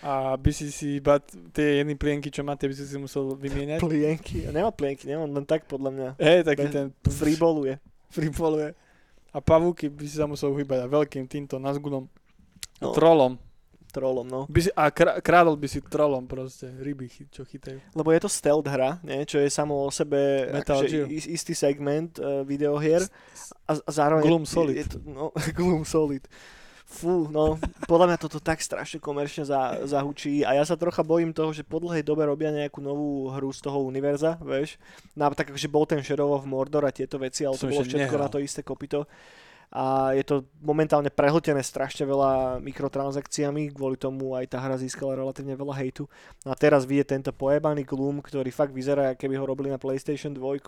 A by si si iba tie jedny plienky, čo má, tie by si si musel vymieňať. plienky, nemá plienky, nemá len tak podľa mňa Hej, taký Bez- ten freeballuje. freeballuje. A pavúky by si sa musel uhýbať a veľkým týmto nazgulom. No. trolom. Trolom, no. By si, a krá, krádol by si trolom proste, ryby, chy- čo chytajú. Lebo je to stealth hra, nie? čo je samo o sebe Metal is- istý segment uh, videohier a, a zároveň... Gloom je, Solid. Je to, no, Gloom Solid. Fú, no, podľa mňa toto tak strašne komerčne za, zahučí a ja sa trocha bojím toho, že po dlhej dobe robia nejakú novú hru z toho univerza, vieš. No, tak akože bol ten Shadow of Mordor a tieto veci, ale to Som bolo ešte všetko na nehral. to isté kopito. A je to momentálne prehltené strašne veľa mikrotransakciami, kvôli tomu aj tá hra získala relatívne veľa hejtu. No a teraz vie tento pojebaný Gloom, ktorý fakt vyzerá, keby ho robili na PlayStation 2.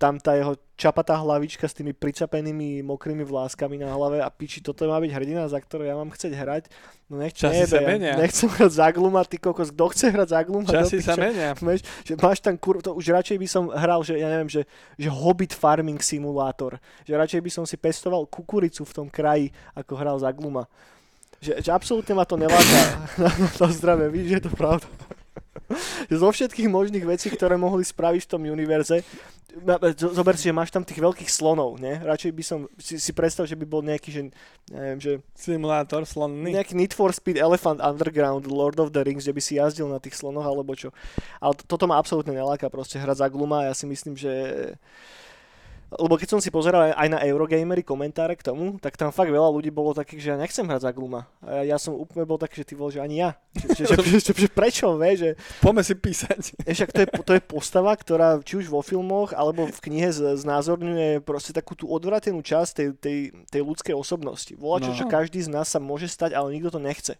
Tam tá jeho čapatá hlavička s tými pricapenými mokrými vláskami na hlave a piči, toto má byť hrdina, za ktorú ja mám chceť hrať. No nech Časy nejebe, sa ja menia. nechcem hrať za Gluma, ty kokos, kto chce hrať za Gluma? Časy sa menia. Vieš, že máš tam kur... to už radšej by som hral, že ja neviem, že, že Hobbit Farming Simulator. Že radšej by som si pestoval kukuricu v tom kraji, ako hral za Gluma. Že, že absolútne ma to neláka na to zdravie, víš, že je to pravda. Zo všetkých možných vecí, ktoré mohli spraviť v tom univerze, zober si, že máš tam tých veľkých slonov, ne? Radšej by som, si, si predstav, že by bol nejaký, že, neviem, že Simulátor slonný. nejaký Need for Speed Elephant Underground, Lord of the Rings, že by si jazdil na tých slonoch alebo čo. Ale to, toto ma absolútne neláka proste hrať za gluma ja si myslím, že lebo keď som si pozeral aj- na Eurogamery komentáre k tomu, tak tam fakt veľa ľudí bolo takých, že ja nechcem hrať za gluma. A ja, ja som úplne bol taký, že ty bol, že ani ja. Že, že, že, že, že prečo, vie, že Poďme si písať. však to je, to je postava, ktorá či už vo filmoch alebo v knihe z, znázorňuje proste takú tú odvratenú časť tej, tej, tej ľudskej osobnosti. Volá čo, No. že každý z nás sa môže stať, ale nikto to nechce.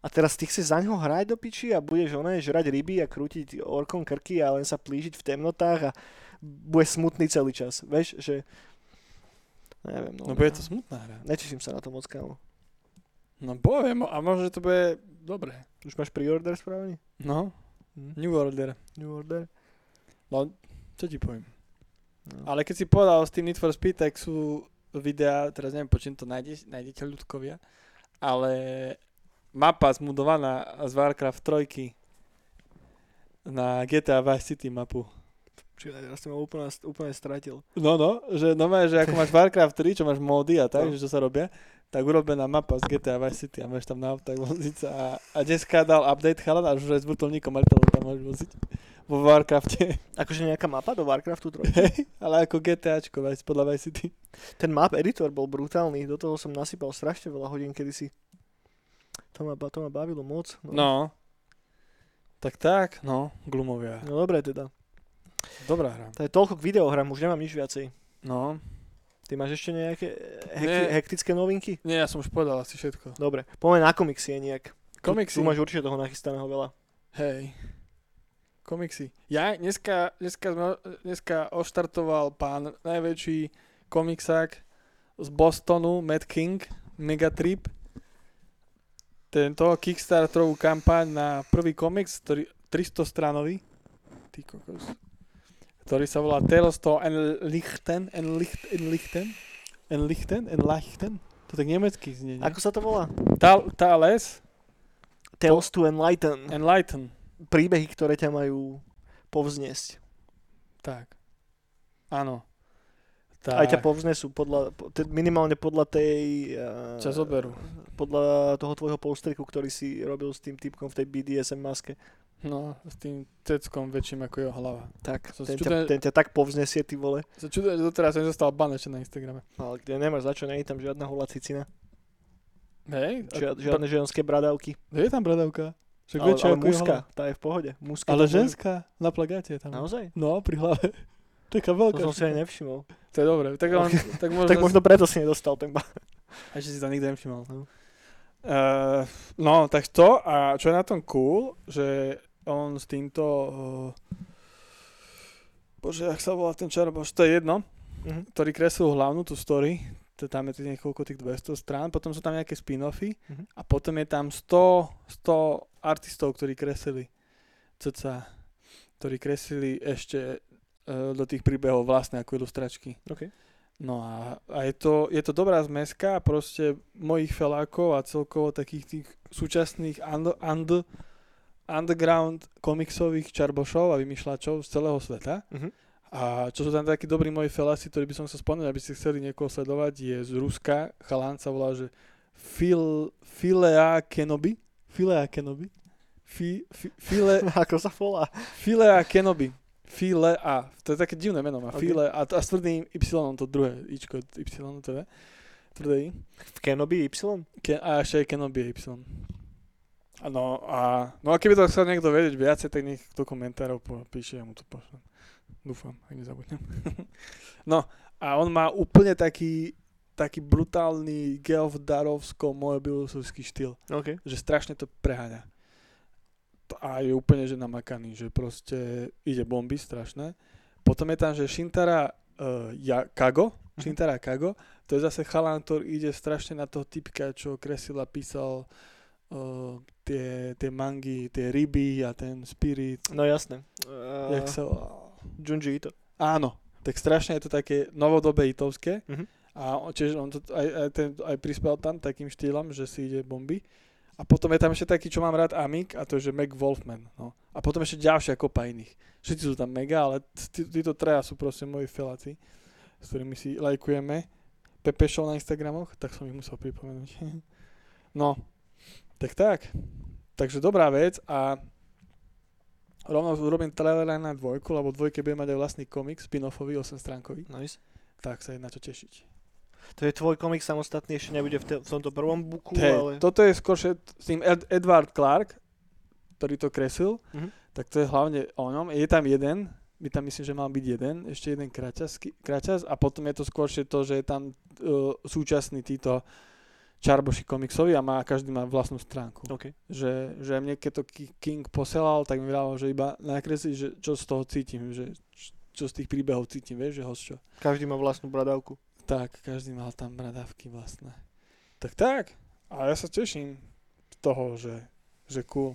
A teraz ty chceš za ňo hrať do piči a budeš oné žrať ryby a krútiť orkom krky a len sa plížiť v temnotách a bude smutný celý čas. Vieš, že... Neviem, no. No bude to smutná hra. Neteším sa na to moc, kámo. No poviem, a možno, že to bude dobré. Už máš pre-order spravený? No, Hm. New Order. New order? No, čo ti poviem. No. Ale keď si povedal s tým Need for Speed, tak sú videá, teraz neviem, po čím to nájdeš, nájdete ľudkovia, ale mapa zmudovaná z Warcraft 3 na GTA Vice City mapu. Čiže teraz som úplne, úplne stratil. No, no, že no že ako máš Warcraft 3, čo máš módy a tak, No. že čo sa robia, tak urobená mapa z GTA Vice City a máš tam na autách voziť a, a dneska dal update chalan a už aj s vrtulníkom letadlom tam môžeš voziť vo Warcrafte, Akože nejaká mapa do Warcraftu 3? hej, ale ako GTAčko Vice, podľa Vice City. Ten map editor bol brutálny, do toho som nasypal strašne veľa hodín kedysi. To ma, to ma bavilo moc. No. No. Tak tak, no, glumovia. no dobre teda. Dobrá hra. To je toľko k videohrám, už nemám nič viacej. No. Ty máš ešte nejaké hekti- Nie. hektické novinky? Nie, ja som už povedal asi všetko. Dobre, poďme na komiksy nejak. Komiksy. Tu, tu máš určite toho nachystaného veľa. Hej. Komiksy. Ja dneska, dneska, dneska oštartoval pán najväčší komiksák z Bostonu, Matt King, Megatrip. Tento Kickstarterovú kampaň na prvý komiks, ktorý 300 stranový. Ty kokos. Ktorý sa volá Tales to Enlichten, Enlichten, Enlichten, Enlichten, Enlichten. To tak nemecký znie, nie? Ako sa to volá? Tal, Tales Tales to Enlighten. Enlighten. Príbehy, ktoré ťa majú povzniesť. Tak. Áno. Tak. Aj ťa povznesú podľa, minimálne podľa tej... Uh. Podľa toho tvojho postriku, ktorý si robil s tým typkom v tej BDSM maske. No, s tým ceckom väčším ako jeho hlava. Tak, Som ten, čudujem- ťa, ten ťa tak povznesie, ty vole. Sa čudujem, že doteraz som zostal ban ešte na Instagrame. Ale kde nemáš za čo, nie je tam žiadna holá cicina. Hej? a- Žiad, žiadne ženské bradavky. Je tam bradavka. Však Ale, ale mužská, tá je v pohode. Mužská Ale ženská na plagáte je tam. Naozaj? No, pri hlave. Taká To veľká. som si aj nevšimol. To je dobré. Tak, on, tak možno... Tak možno preto si nedostal ten ba. A ešte si to nikdy nevšimol. No. Uh, no, tak to a čo je na tom cool, že on s týmto uh, bože, jak sa volá ten čarobož, to je jedno, Mhm. ktorý kreslil hlavnú tú story, to tam je tých niekoľko tých 200 strán, potom sú tam nejaké spin-offy Mhm. a potom je tam 100, 100 artistov, ktorí kreslili cca, ktorí kreslili ešte uh, do tých príbehov vlastne ako ilustračky. OK. No a, a je, to, je to dobrá zmeska proste mojich felákov a celkovo takých tých súčasných und, und, underground komiksových čarbošov a vymýšľačov z celého sveta. Mhm. A čo sú tam takí dobrí moji feláci, ktorí by som sa spomenul, aby ste chceli niekoho sledovať, je z Ruska, chalán sa volá, že Phil, Philea Kenobi. Philea Kenobi. Fi, fi, Phile, Ako sa volá? Philea Kenobi. Philea. To je také divné meno má. Ok. Phile a, a s tvrdým Y to druhé. Ičko, Y to je. Tvrdé I. V Kenobi Y? Ke, a ešte aj Kenobi Y. No a, no a keby to chcel niekto vedieť viacej, tak nech do komentárov píše, ja mu to pošlem. Dúfam, ak nezabudnem. no a on má úplne taký, taký brutálny Geoff Darovsko moebilusovský štýl OK. že strašne to preháňa. A je úplne že namakaný, že proste ide bomby strašné. Potom je tam, že Shintara uh, ja, Kago, Mhm. Shintara Kago, to je zase chalán, ktorý ide strašne na toho typka, čo kresil a písal uh, tie, tie mangy, tie ryby a ten spirit. No jasné. Uh, jak sa... Junji Ito. Áno, tak strašne je to také novodobé itovské. Mhm. A čiže on to aj, aj, ten, aj prispel tam takým štýlom, že si ide bomby. A potom je tam ešte taký, čo mám rád, Amik, a to je, že Mac Wolfman. No. A potom ešte ďalšia kopa iných. Všetci sú tam mega, ale tí, títo traja sú proste moji feláci, s ktorými si lajkujeme. Pepe Show na Instagramoch, tak som ich musel pripomenúť. no, tak tak. Takže dobrá vec a rovno urobím trailer aj na dvojku, lebo dvojke bude mať aj vlastný komik, spin-offový, 8 stránkový. Nice. Tak sa je na čo tešiť. To je tvoj komik samostatný, ešte nebude v, te- v tomto prvom buku, Hej, ale... Toto je skôr s tým Ed, Edward Clark, ktorý to kresil, Mhm. tak to je hlavne o ňom. Je tam jeden, by tam myslím, že mal byť jeden, ešte jeden kraťas, kraťas a potom je to skôr že to, že je tam uh, súčasný títo čarboši komiksovi a má, každý má vlastnú stránku. OK. Že, že mne keď to Ki- King posielal, tak mi vravil, že iba nakresliť, že čo z toho cítim, že čo z tých príbehov cítim, vieš, že hosčo. Každý má vlastnú bradavku. Tak, každý mal tam bradavky vlastné. Tak tak. A ja sa teším z toho, že, že cool,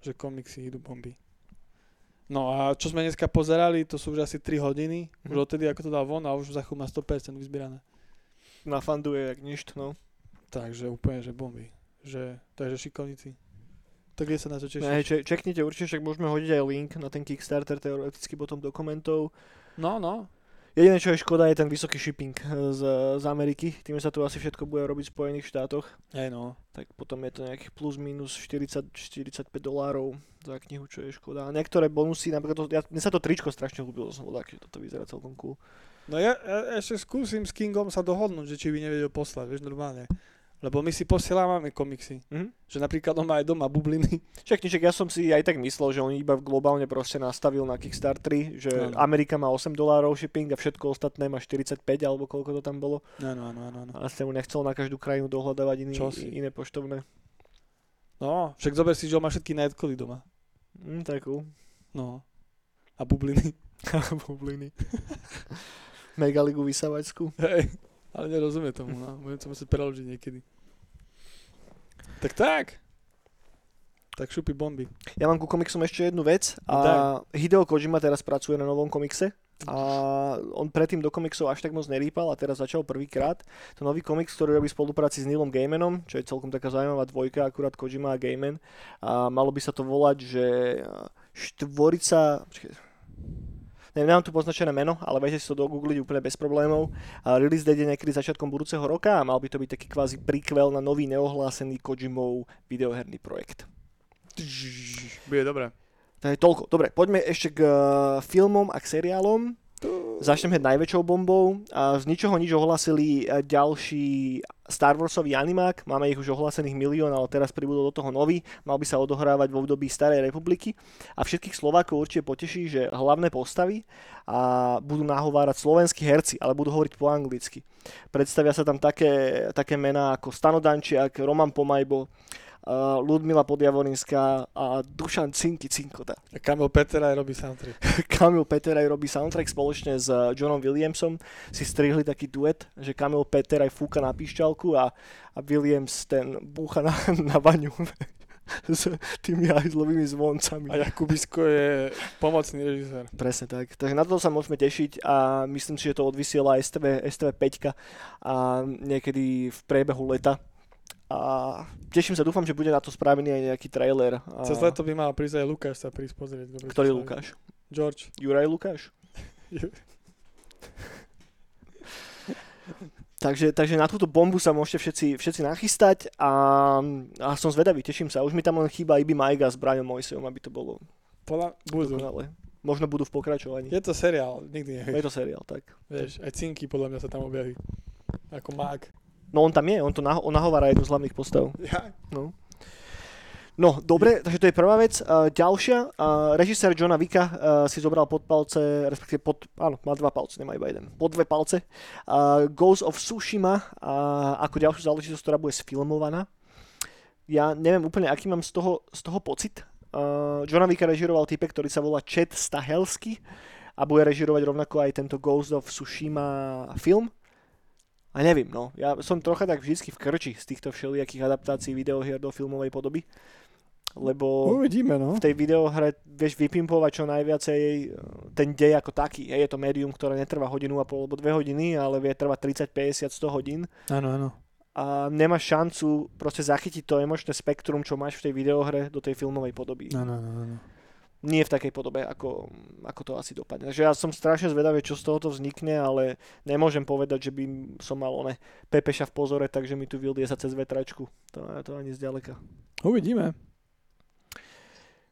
že komiksy idú bomby. No a čo sme dneska pozerali, to sú už asi 3 hodiny, Mhm. už odtedy ako to dal von a už za má 100% vyzbierané. Nafanduje jak nič, no. Takže úplne, že bomby. Že, takže šikovníci. Tak kde sa na to tešíš? Ne, če- čeknite určite, však môžeme hodiť aj link na ten Kickstarter, teoreticky potom do komentov. No, no. Jediné, čo je škoda, je ten vysoký shipping eh, z, z Ameriky. Tým že sa tu asi všetko bude robiť v Spojených štátoch. Hej no. Tak potom je to nejakých plus minus 40-45 dolárov za knihu, čo je škoda. A niektoré bonusy, napríklad, to, ja, mne sa to tričko strašne ľúbilo, som bol taký, že toto vyzerá celkom cool. No ja, ja ešte skúsim s Kingom sa dohodnúť, že či by nevedel poslať, vieš, normálne. Lebo my si posielávame komiksy. Mhm. Že napríklad on má aj doma bubliny. Však niček, ja som si aj tak myslel, že on iba globálne proste nastavil na Kickstarteri, že Áno. Amerika má 8 dolárov shipping a všetko ostatné má 45 alebo koľko to tam bolo. Áno, áno, áno. A som mu nechcel na každú krajinu dohľadávať iný, iné poštovné. No, však zober si, že on má všetky Nightcally doma. Mm, cool. No. A bubliny. Bubliny. Megaligu vysavačskú. Hej. Ale nerozumie tomu, no. Budem to musieť preložiť niekedy. Tak tak. Tak šupy bomby. Ja mám ku komiksom ešte jednu vec. A No Hideo Kojima teraz pracuje na novom komikse. A on predtým do komiksov až tak moc nerýpal a teraz začal prvýkrát. To nový komiks, ktorý robí v spolupráci s Neilom Gaimanom, čo je celkom taká zaujímavá dvojka, akurát Kojima a Gaiman. A malo by sa to volať, že štvorica... Počkej, Neviem, nemám tu poznačené meno, ale viete si to dogoogliť úplne bez problémov. A release date je niekedy začiatkom budúceho roka a mal by to byť taký kvázi prequel na nový neohlásený Kojimov videoherný projekt. Bude dobré. To je toľko. Dobre, poďme ešte k uh, filmom a k seriálom. Začnem hneď najväčšou bombou. Z ničoho nič ohlasili eh, ďalší Star Warsový animák. Máme ich už ohlásených milión, ale teraz pribudol do toho nový. Mal by sa odohrávať v období Starej republiky. A všetkých Slovákov určite poteší, že hlavné postavy a budú nahovárať slovenskí herci, ale budú hovoriť po anglicky. Predstavia sa tam také, také mená ako Stanodančiak, Roman Pomajbo, uh, Ludmila Podjavorinská a Dušan Cinky Cinkota. A Kamil Peter aj robí soundtrack. Kamil Peter aj robí soundtrack spoločne s uh, Johnom Williamsom. Si strihli taký duet, že Kamil Peter aj fúka na píšťalku a, a Williams ten búcha na, na baňu s tými hajzlovými zvoncami. A Jakubisko je pomocný režisér. Presne tak. Takže na to sa môžeme tešiť a myslím si, že to odvysiela STV, STV 5 a niekedy v priebehu leta. A teším sa, dúfam, že bude na to spravený aj nejaký trailer. A... Cez leto by mal prísť aj Lukáš sa prísť pozrieť. Dobre, Ktorý Lukáš? George. Juraj Lukáš? Takže, takže na túto bombu sa môžete všetci, všetci nachystať a, a som zvedavý, teším sa. Už mi tam len chýba Ibi Majga s Brianom Mojsejom, aby to bolo Podľa budú. dokonalé. Možno budú v pokračovaní. Je to seriál, nikdy Je nevieš. to seriál, tak. Vieš, aj Cinky podľa mňa sa tam objaví. Ako mák. No on tam je, on to naho- on nahovára jednu z hlavných postav. Ja. No. No, dobre, takže to je prvá vec. Uh, ďalšia, uh, režisér Johna Vicka uh, si zobral pod palce, respektíve pod, áno, má dva palce, nemá iba jeden, pod dve palce. Uh, Ghost of Tsushima uh, ako ďalšiu záležitosť, ktorá bude sfilmovaná. Ja neviem úplne, aký mám z toho, z toho pocit. Uh, Johna Vicka režiroval typek, ktorý sa volá Chet Stahelsky a bude režirovať rovnako aj tento Ghost of Tsushima film. A neviem, no. Ja som trocha tak vždycky v krči z týchto všelijakých adaptácií videohier do filmovej podoby. Lebo Uvidíme, no. v tej videohre vieš vypimpovať čo najviacej e, ten dej ako taký. Je to médium, ktoré netrvá hodinu a pol alebo dve hodiny, ale vie trvať 30, 50, 100 hodín. Áno, áno. A nemáš šancu proste zachytiť to emočné spektrum, čo máš v tej videohre do tej filmovej podoby. Áno, áno, áno. Nie v takej podobe, ako, ako to asi dopadne. Takže ja som strašne zvedavý, čo z tohoto vznikne, ale nemôžem povedať, že by som mal one Pepeša v pozore, takže mi tu vyldie sa cez vetračku. To, to ani zďaleka. Uvidíme.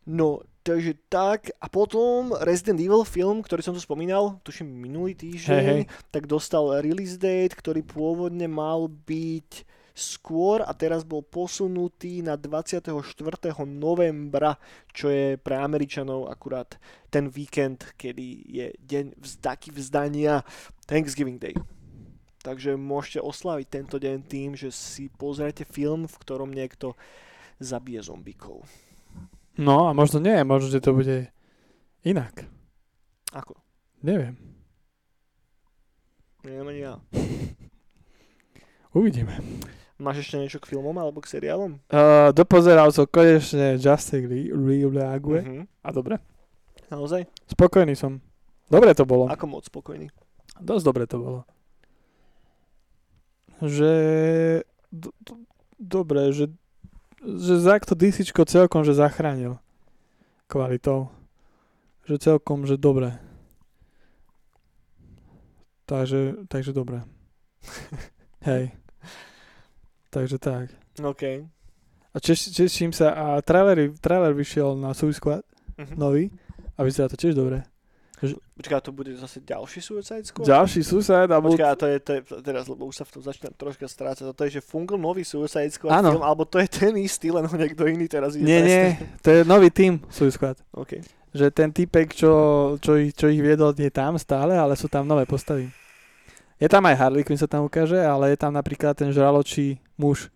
No, takže tak. A potom Resident Evil film, ktorý som tu spomínal, tuším minulý týždeň, Hej, hej. tak dostal release date, ktorý pôvodne mal byť skôr a teraz bol posunutý na 24. novembra, čo je pre Američanov akurát ten víkend, kedy je deň vzdaky vzdania Thanksgiving Day. Takže môžete oslaviť tento deň tým, že si pozriete film, v ktorom niekto zabije zombíkov. No a možno nie, možno, že to bude inak. Ako? Neviem. Neviem ani ja. Uvidíme. Máš ešte niečo k filmom alebo k seriálom? Uh, dopozeral som konečne Justice League Reague Mhm. a dobre. Naozaj? Spokojný som. Dobre to bolo. Ako moc spokojný? Dosť dobre to bolo. Že... Do, do, dobre, že, že Zack to DCčko celkom, že zachránil kvalitou. Že celkom, že dobre. Takže, takže dobre. Hej. Takže tak. OK. A češ, teším sa. A trailer, trailer vyšiel na Suicide Squad, Mhm. nový. A vyzerá to tiež dobre. Počkaj, to bude zase ďalší Suicide Squad? Ďalší Suicide a bol... Počkaj, to je, to je, teraz, lebo už sa v tom začínam troška strácať, to je, že fungol nový Suicide Squad Áno. film, alebo to je ten istý, len ho niekto iný teraz ide Nie, nie, to je nový tým Suicide Squad. OK. Že ten typek, čo, čo, ich, čo ich viedol, je tam stále, ale sú tam nové postavy. Je tam aj Harley Quinn sa tam ukáže, ale je tam napríklad ten žraločí muž.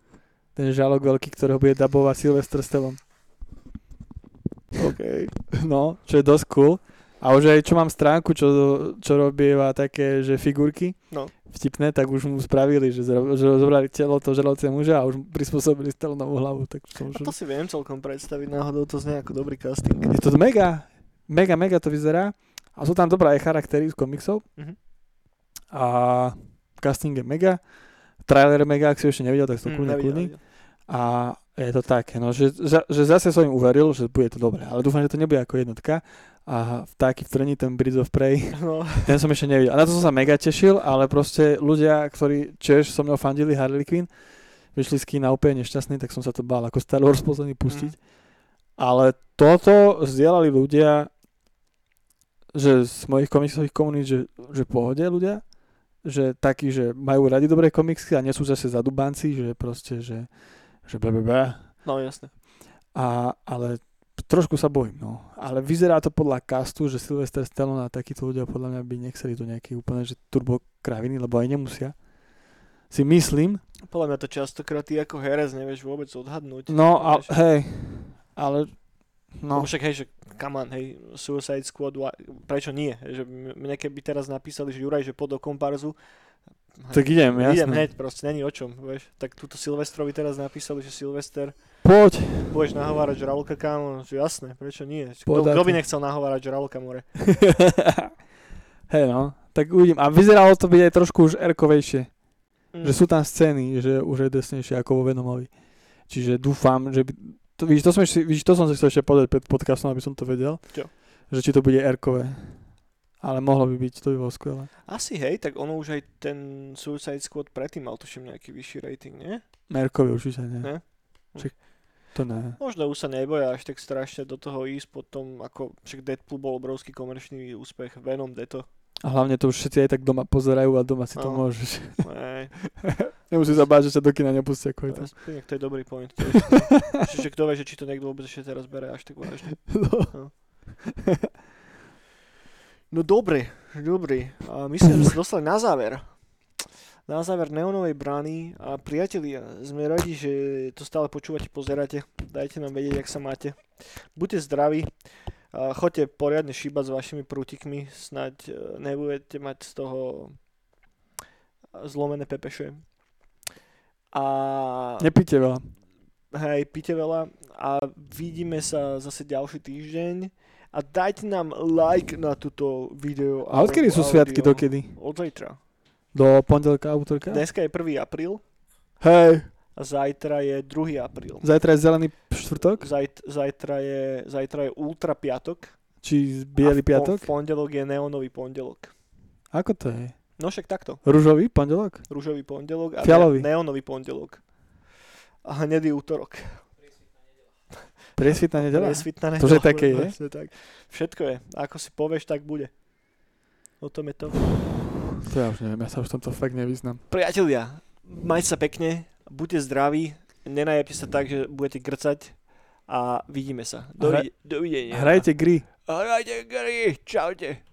Ten žalok veľký, ktorého bude dabovať Sylvester Stallone. OK. No, čo je dosť cool. A už aj čo mám stránku, čo, čo robieva také, že figurky No. vtipné, tak už mu spravili, že, zro, že zobrali telo toho žraloce muža a už prispôsobili Stallonovú hlavu. Tak A už... to si viem celkom predstaviť, náhodou to znie ako dobrý casting. Je to mega, mega, mega to vyzerá. A sú tam dobré aj charaktery z komiksov. Mhm. A casting je mega. Trailer je mega, ak si ešte nevidel, tak to Hm, kľudne, nevidel, kľudný. A je to také, no, že, že zase som im uveril, že bude to dobré. Ale dúfam, že to nebude ako jednotka. A vtáky v trni, ten Bridge of Prey, No, ten som ešte nevidel. A na to som sa mega tešil, ale proste ľudia, ktorí tiež so mnou fandili Harley Quinn, vyšli z kina úplne nešťastní, tak som sa to bál ako Star Wars posledný pustiť. Ale toto zdieľali ľudia, že z mojich komiksových komunít, že, že pohode ľudia, že takí, že majú radi dobré komiksy a nie sú zase zadubanci, že proste, že, že blablabla. No jasne. A, ale trošku sa bojím, no. Ale vyzerá to podľa castu, že Sylvester Stallone a takíto ľudia podľa mňa by nechceli do nejaký úplne, že turbo kraviny, lebo aj nemusia. Si myslím. Podľa mňa to častokrát ty ako herec nevieš vôbec odhadnúť. No a hej, ale no. Však hej, že come on, hej, Suicide Squad, prečo nie? Že mne keby teraz napísali, že Juraj, že pod do komparzu, tak idem, jasne. idem hneď, proste není o čom, vieš. Tak túto Silvestrovi teraz napísali, že Silvester, Poď. budeš nahovárať Žralka, kámo, že jasné, prečo nie? Kto, kto by nechcel nahovárať Žralka, more? hej no, tak uvidím. A vyzeralo to byť aj trošku už erkovejšie. Mm. Že sú tam scény, že už je desnejšie ako vo Venomovi. Čiže dúfam, že by... To, vidíš, to som, ešte, vidíš, to som si chcel ešte povedať pred podcastom, aby som to vedel. Čo? Že či to bude erkové. Ale mohlo by byť, to by bolo skvelé. Asi hej, tak ono už aj ten Suicide Squad predtým mal tuším nejaký vyšší rating, nie? Erkové určite nie. Ne? Však to ne. Možno už sa neboja až tak strašne do toho ísť potom, ako však Deadpool bol obrovský komerčný úspech, Venom, Deto. A hlavne to už všetci aj tak doma pozerajú a doma si to No. môžeš. Hej, Nemusíš sa báť, že sa do kina nepustia kvôli tomu. to je dobrý point. Čiže kto vie, že či to niekto vôbec ešte teraz bere až tak vážne. No. No dobre, dobre. A myslím, že sme sa dostali na záver. Na záver neonovej brány a priatelia, sme radi, že to stále počúvate, pozeráte. Dajte nám vedieť, jak sa máte. Buďte zdraví, choďte poriadne šíbať s vašimi prútikmi, snaď e, nebudete mať z toho zlomené pepeše. A Nepíte veľa. hej, pite veľa a vidíme sa zase ďalší týždeň a dajte nám like na túto video. A odkedy sú sviatky, dokedy? Od zajtra. Do pondelka, útorka? Dneska je 1. apríl Hej, a zajtra je 2. apríl. zajtra je zelený štvrtok? Zajt, zajtra, je, zajtra je ultra piatok. Či biely v, piatok? V pondelok je neonový pondelok. Ako to je? No však takto. Rúžový pondelok? Rúžový pondelok a Fialový. Ne, neonový pondelok. A hnedý útorok. Presvitná nedela? Presvitná To, že nedeľa, také je? Tak. Všetko je. Ako si povieš, tak bude. O tom je to. To ja už neviem, ja sa už v tomto fakt nevyznam. Priatelia, majte sa pekne, buďte zdraví, nenajepte sa tak, že budete grcať a vidíme sa. Hra- Dovi- dovidenia. Hrajte gry. Hrajte gry. Čaute.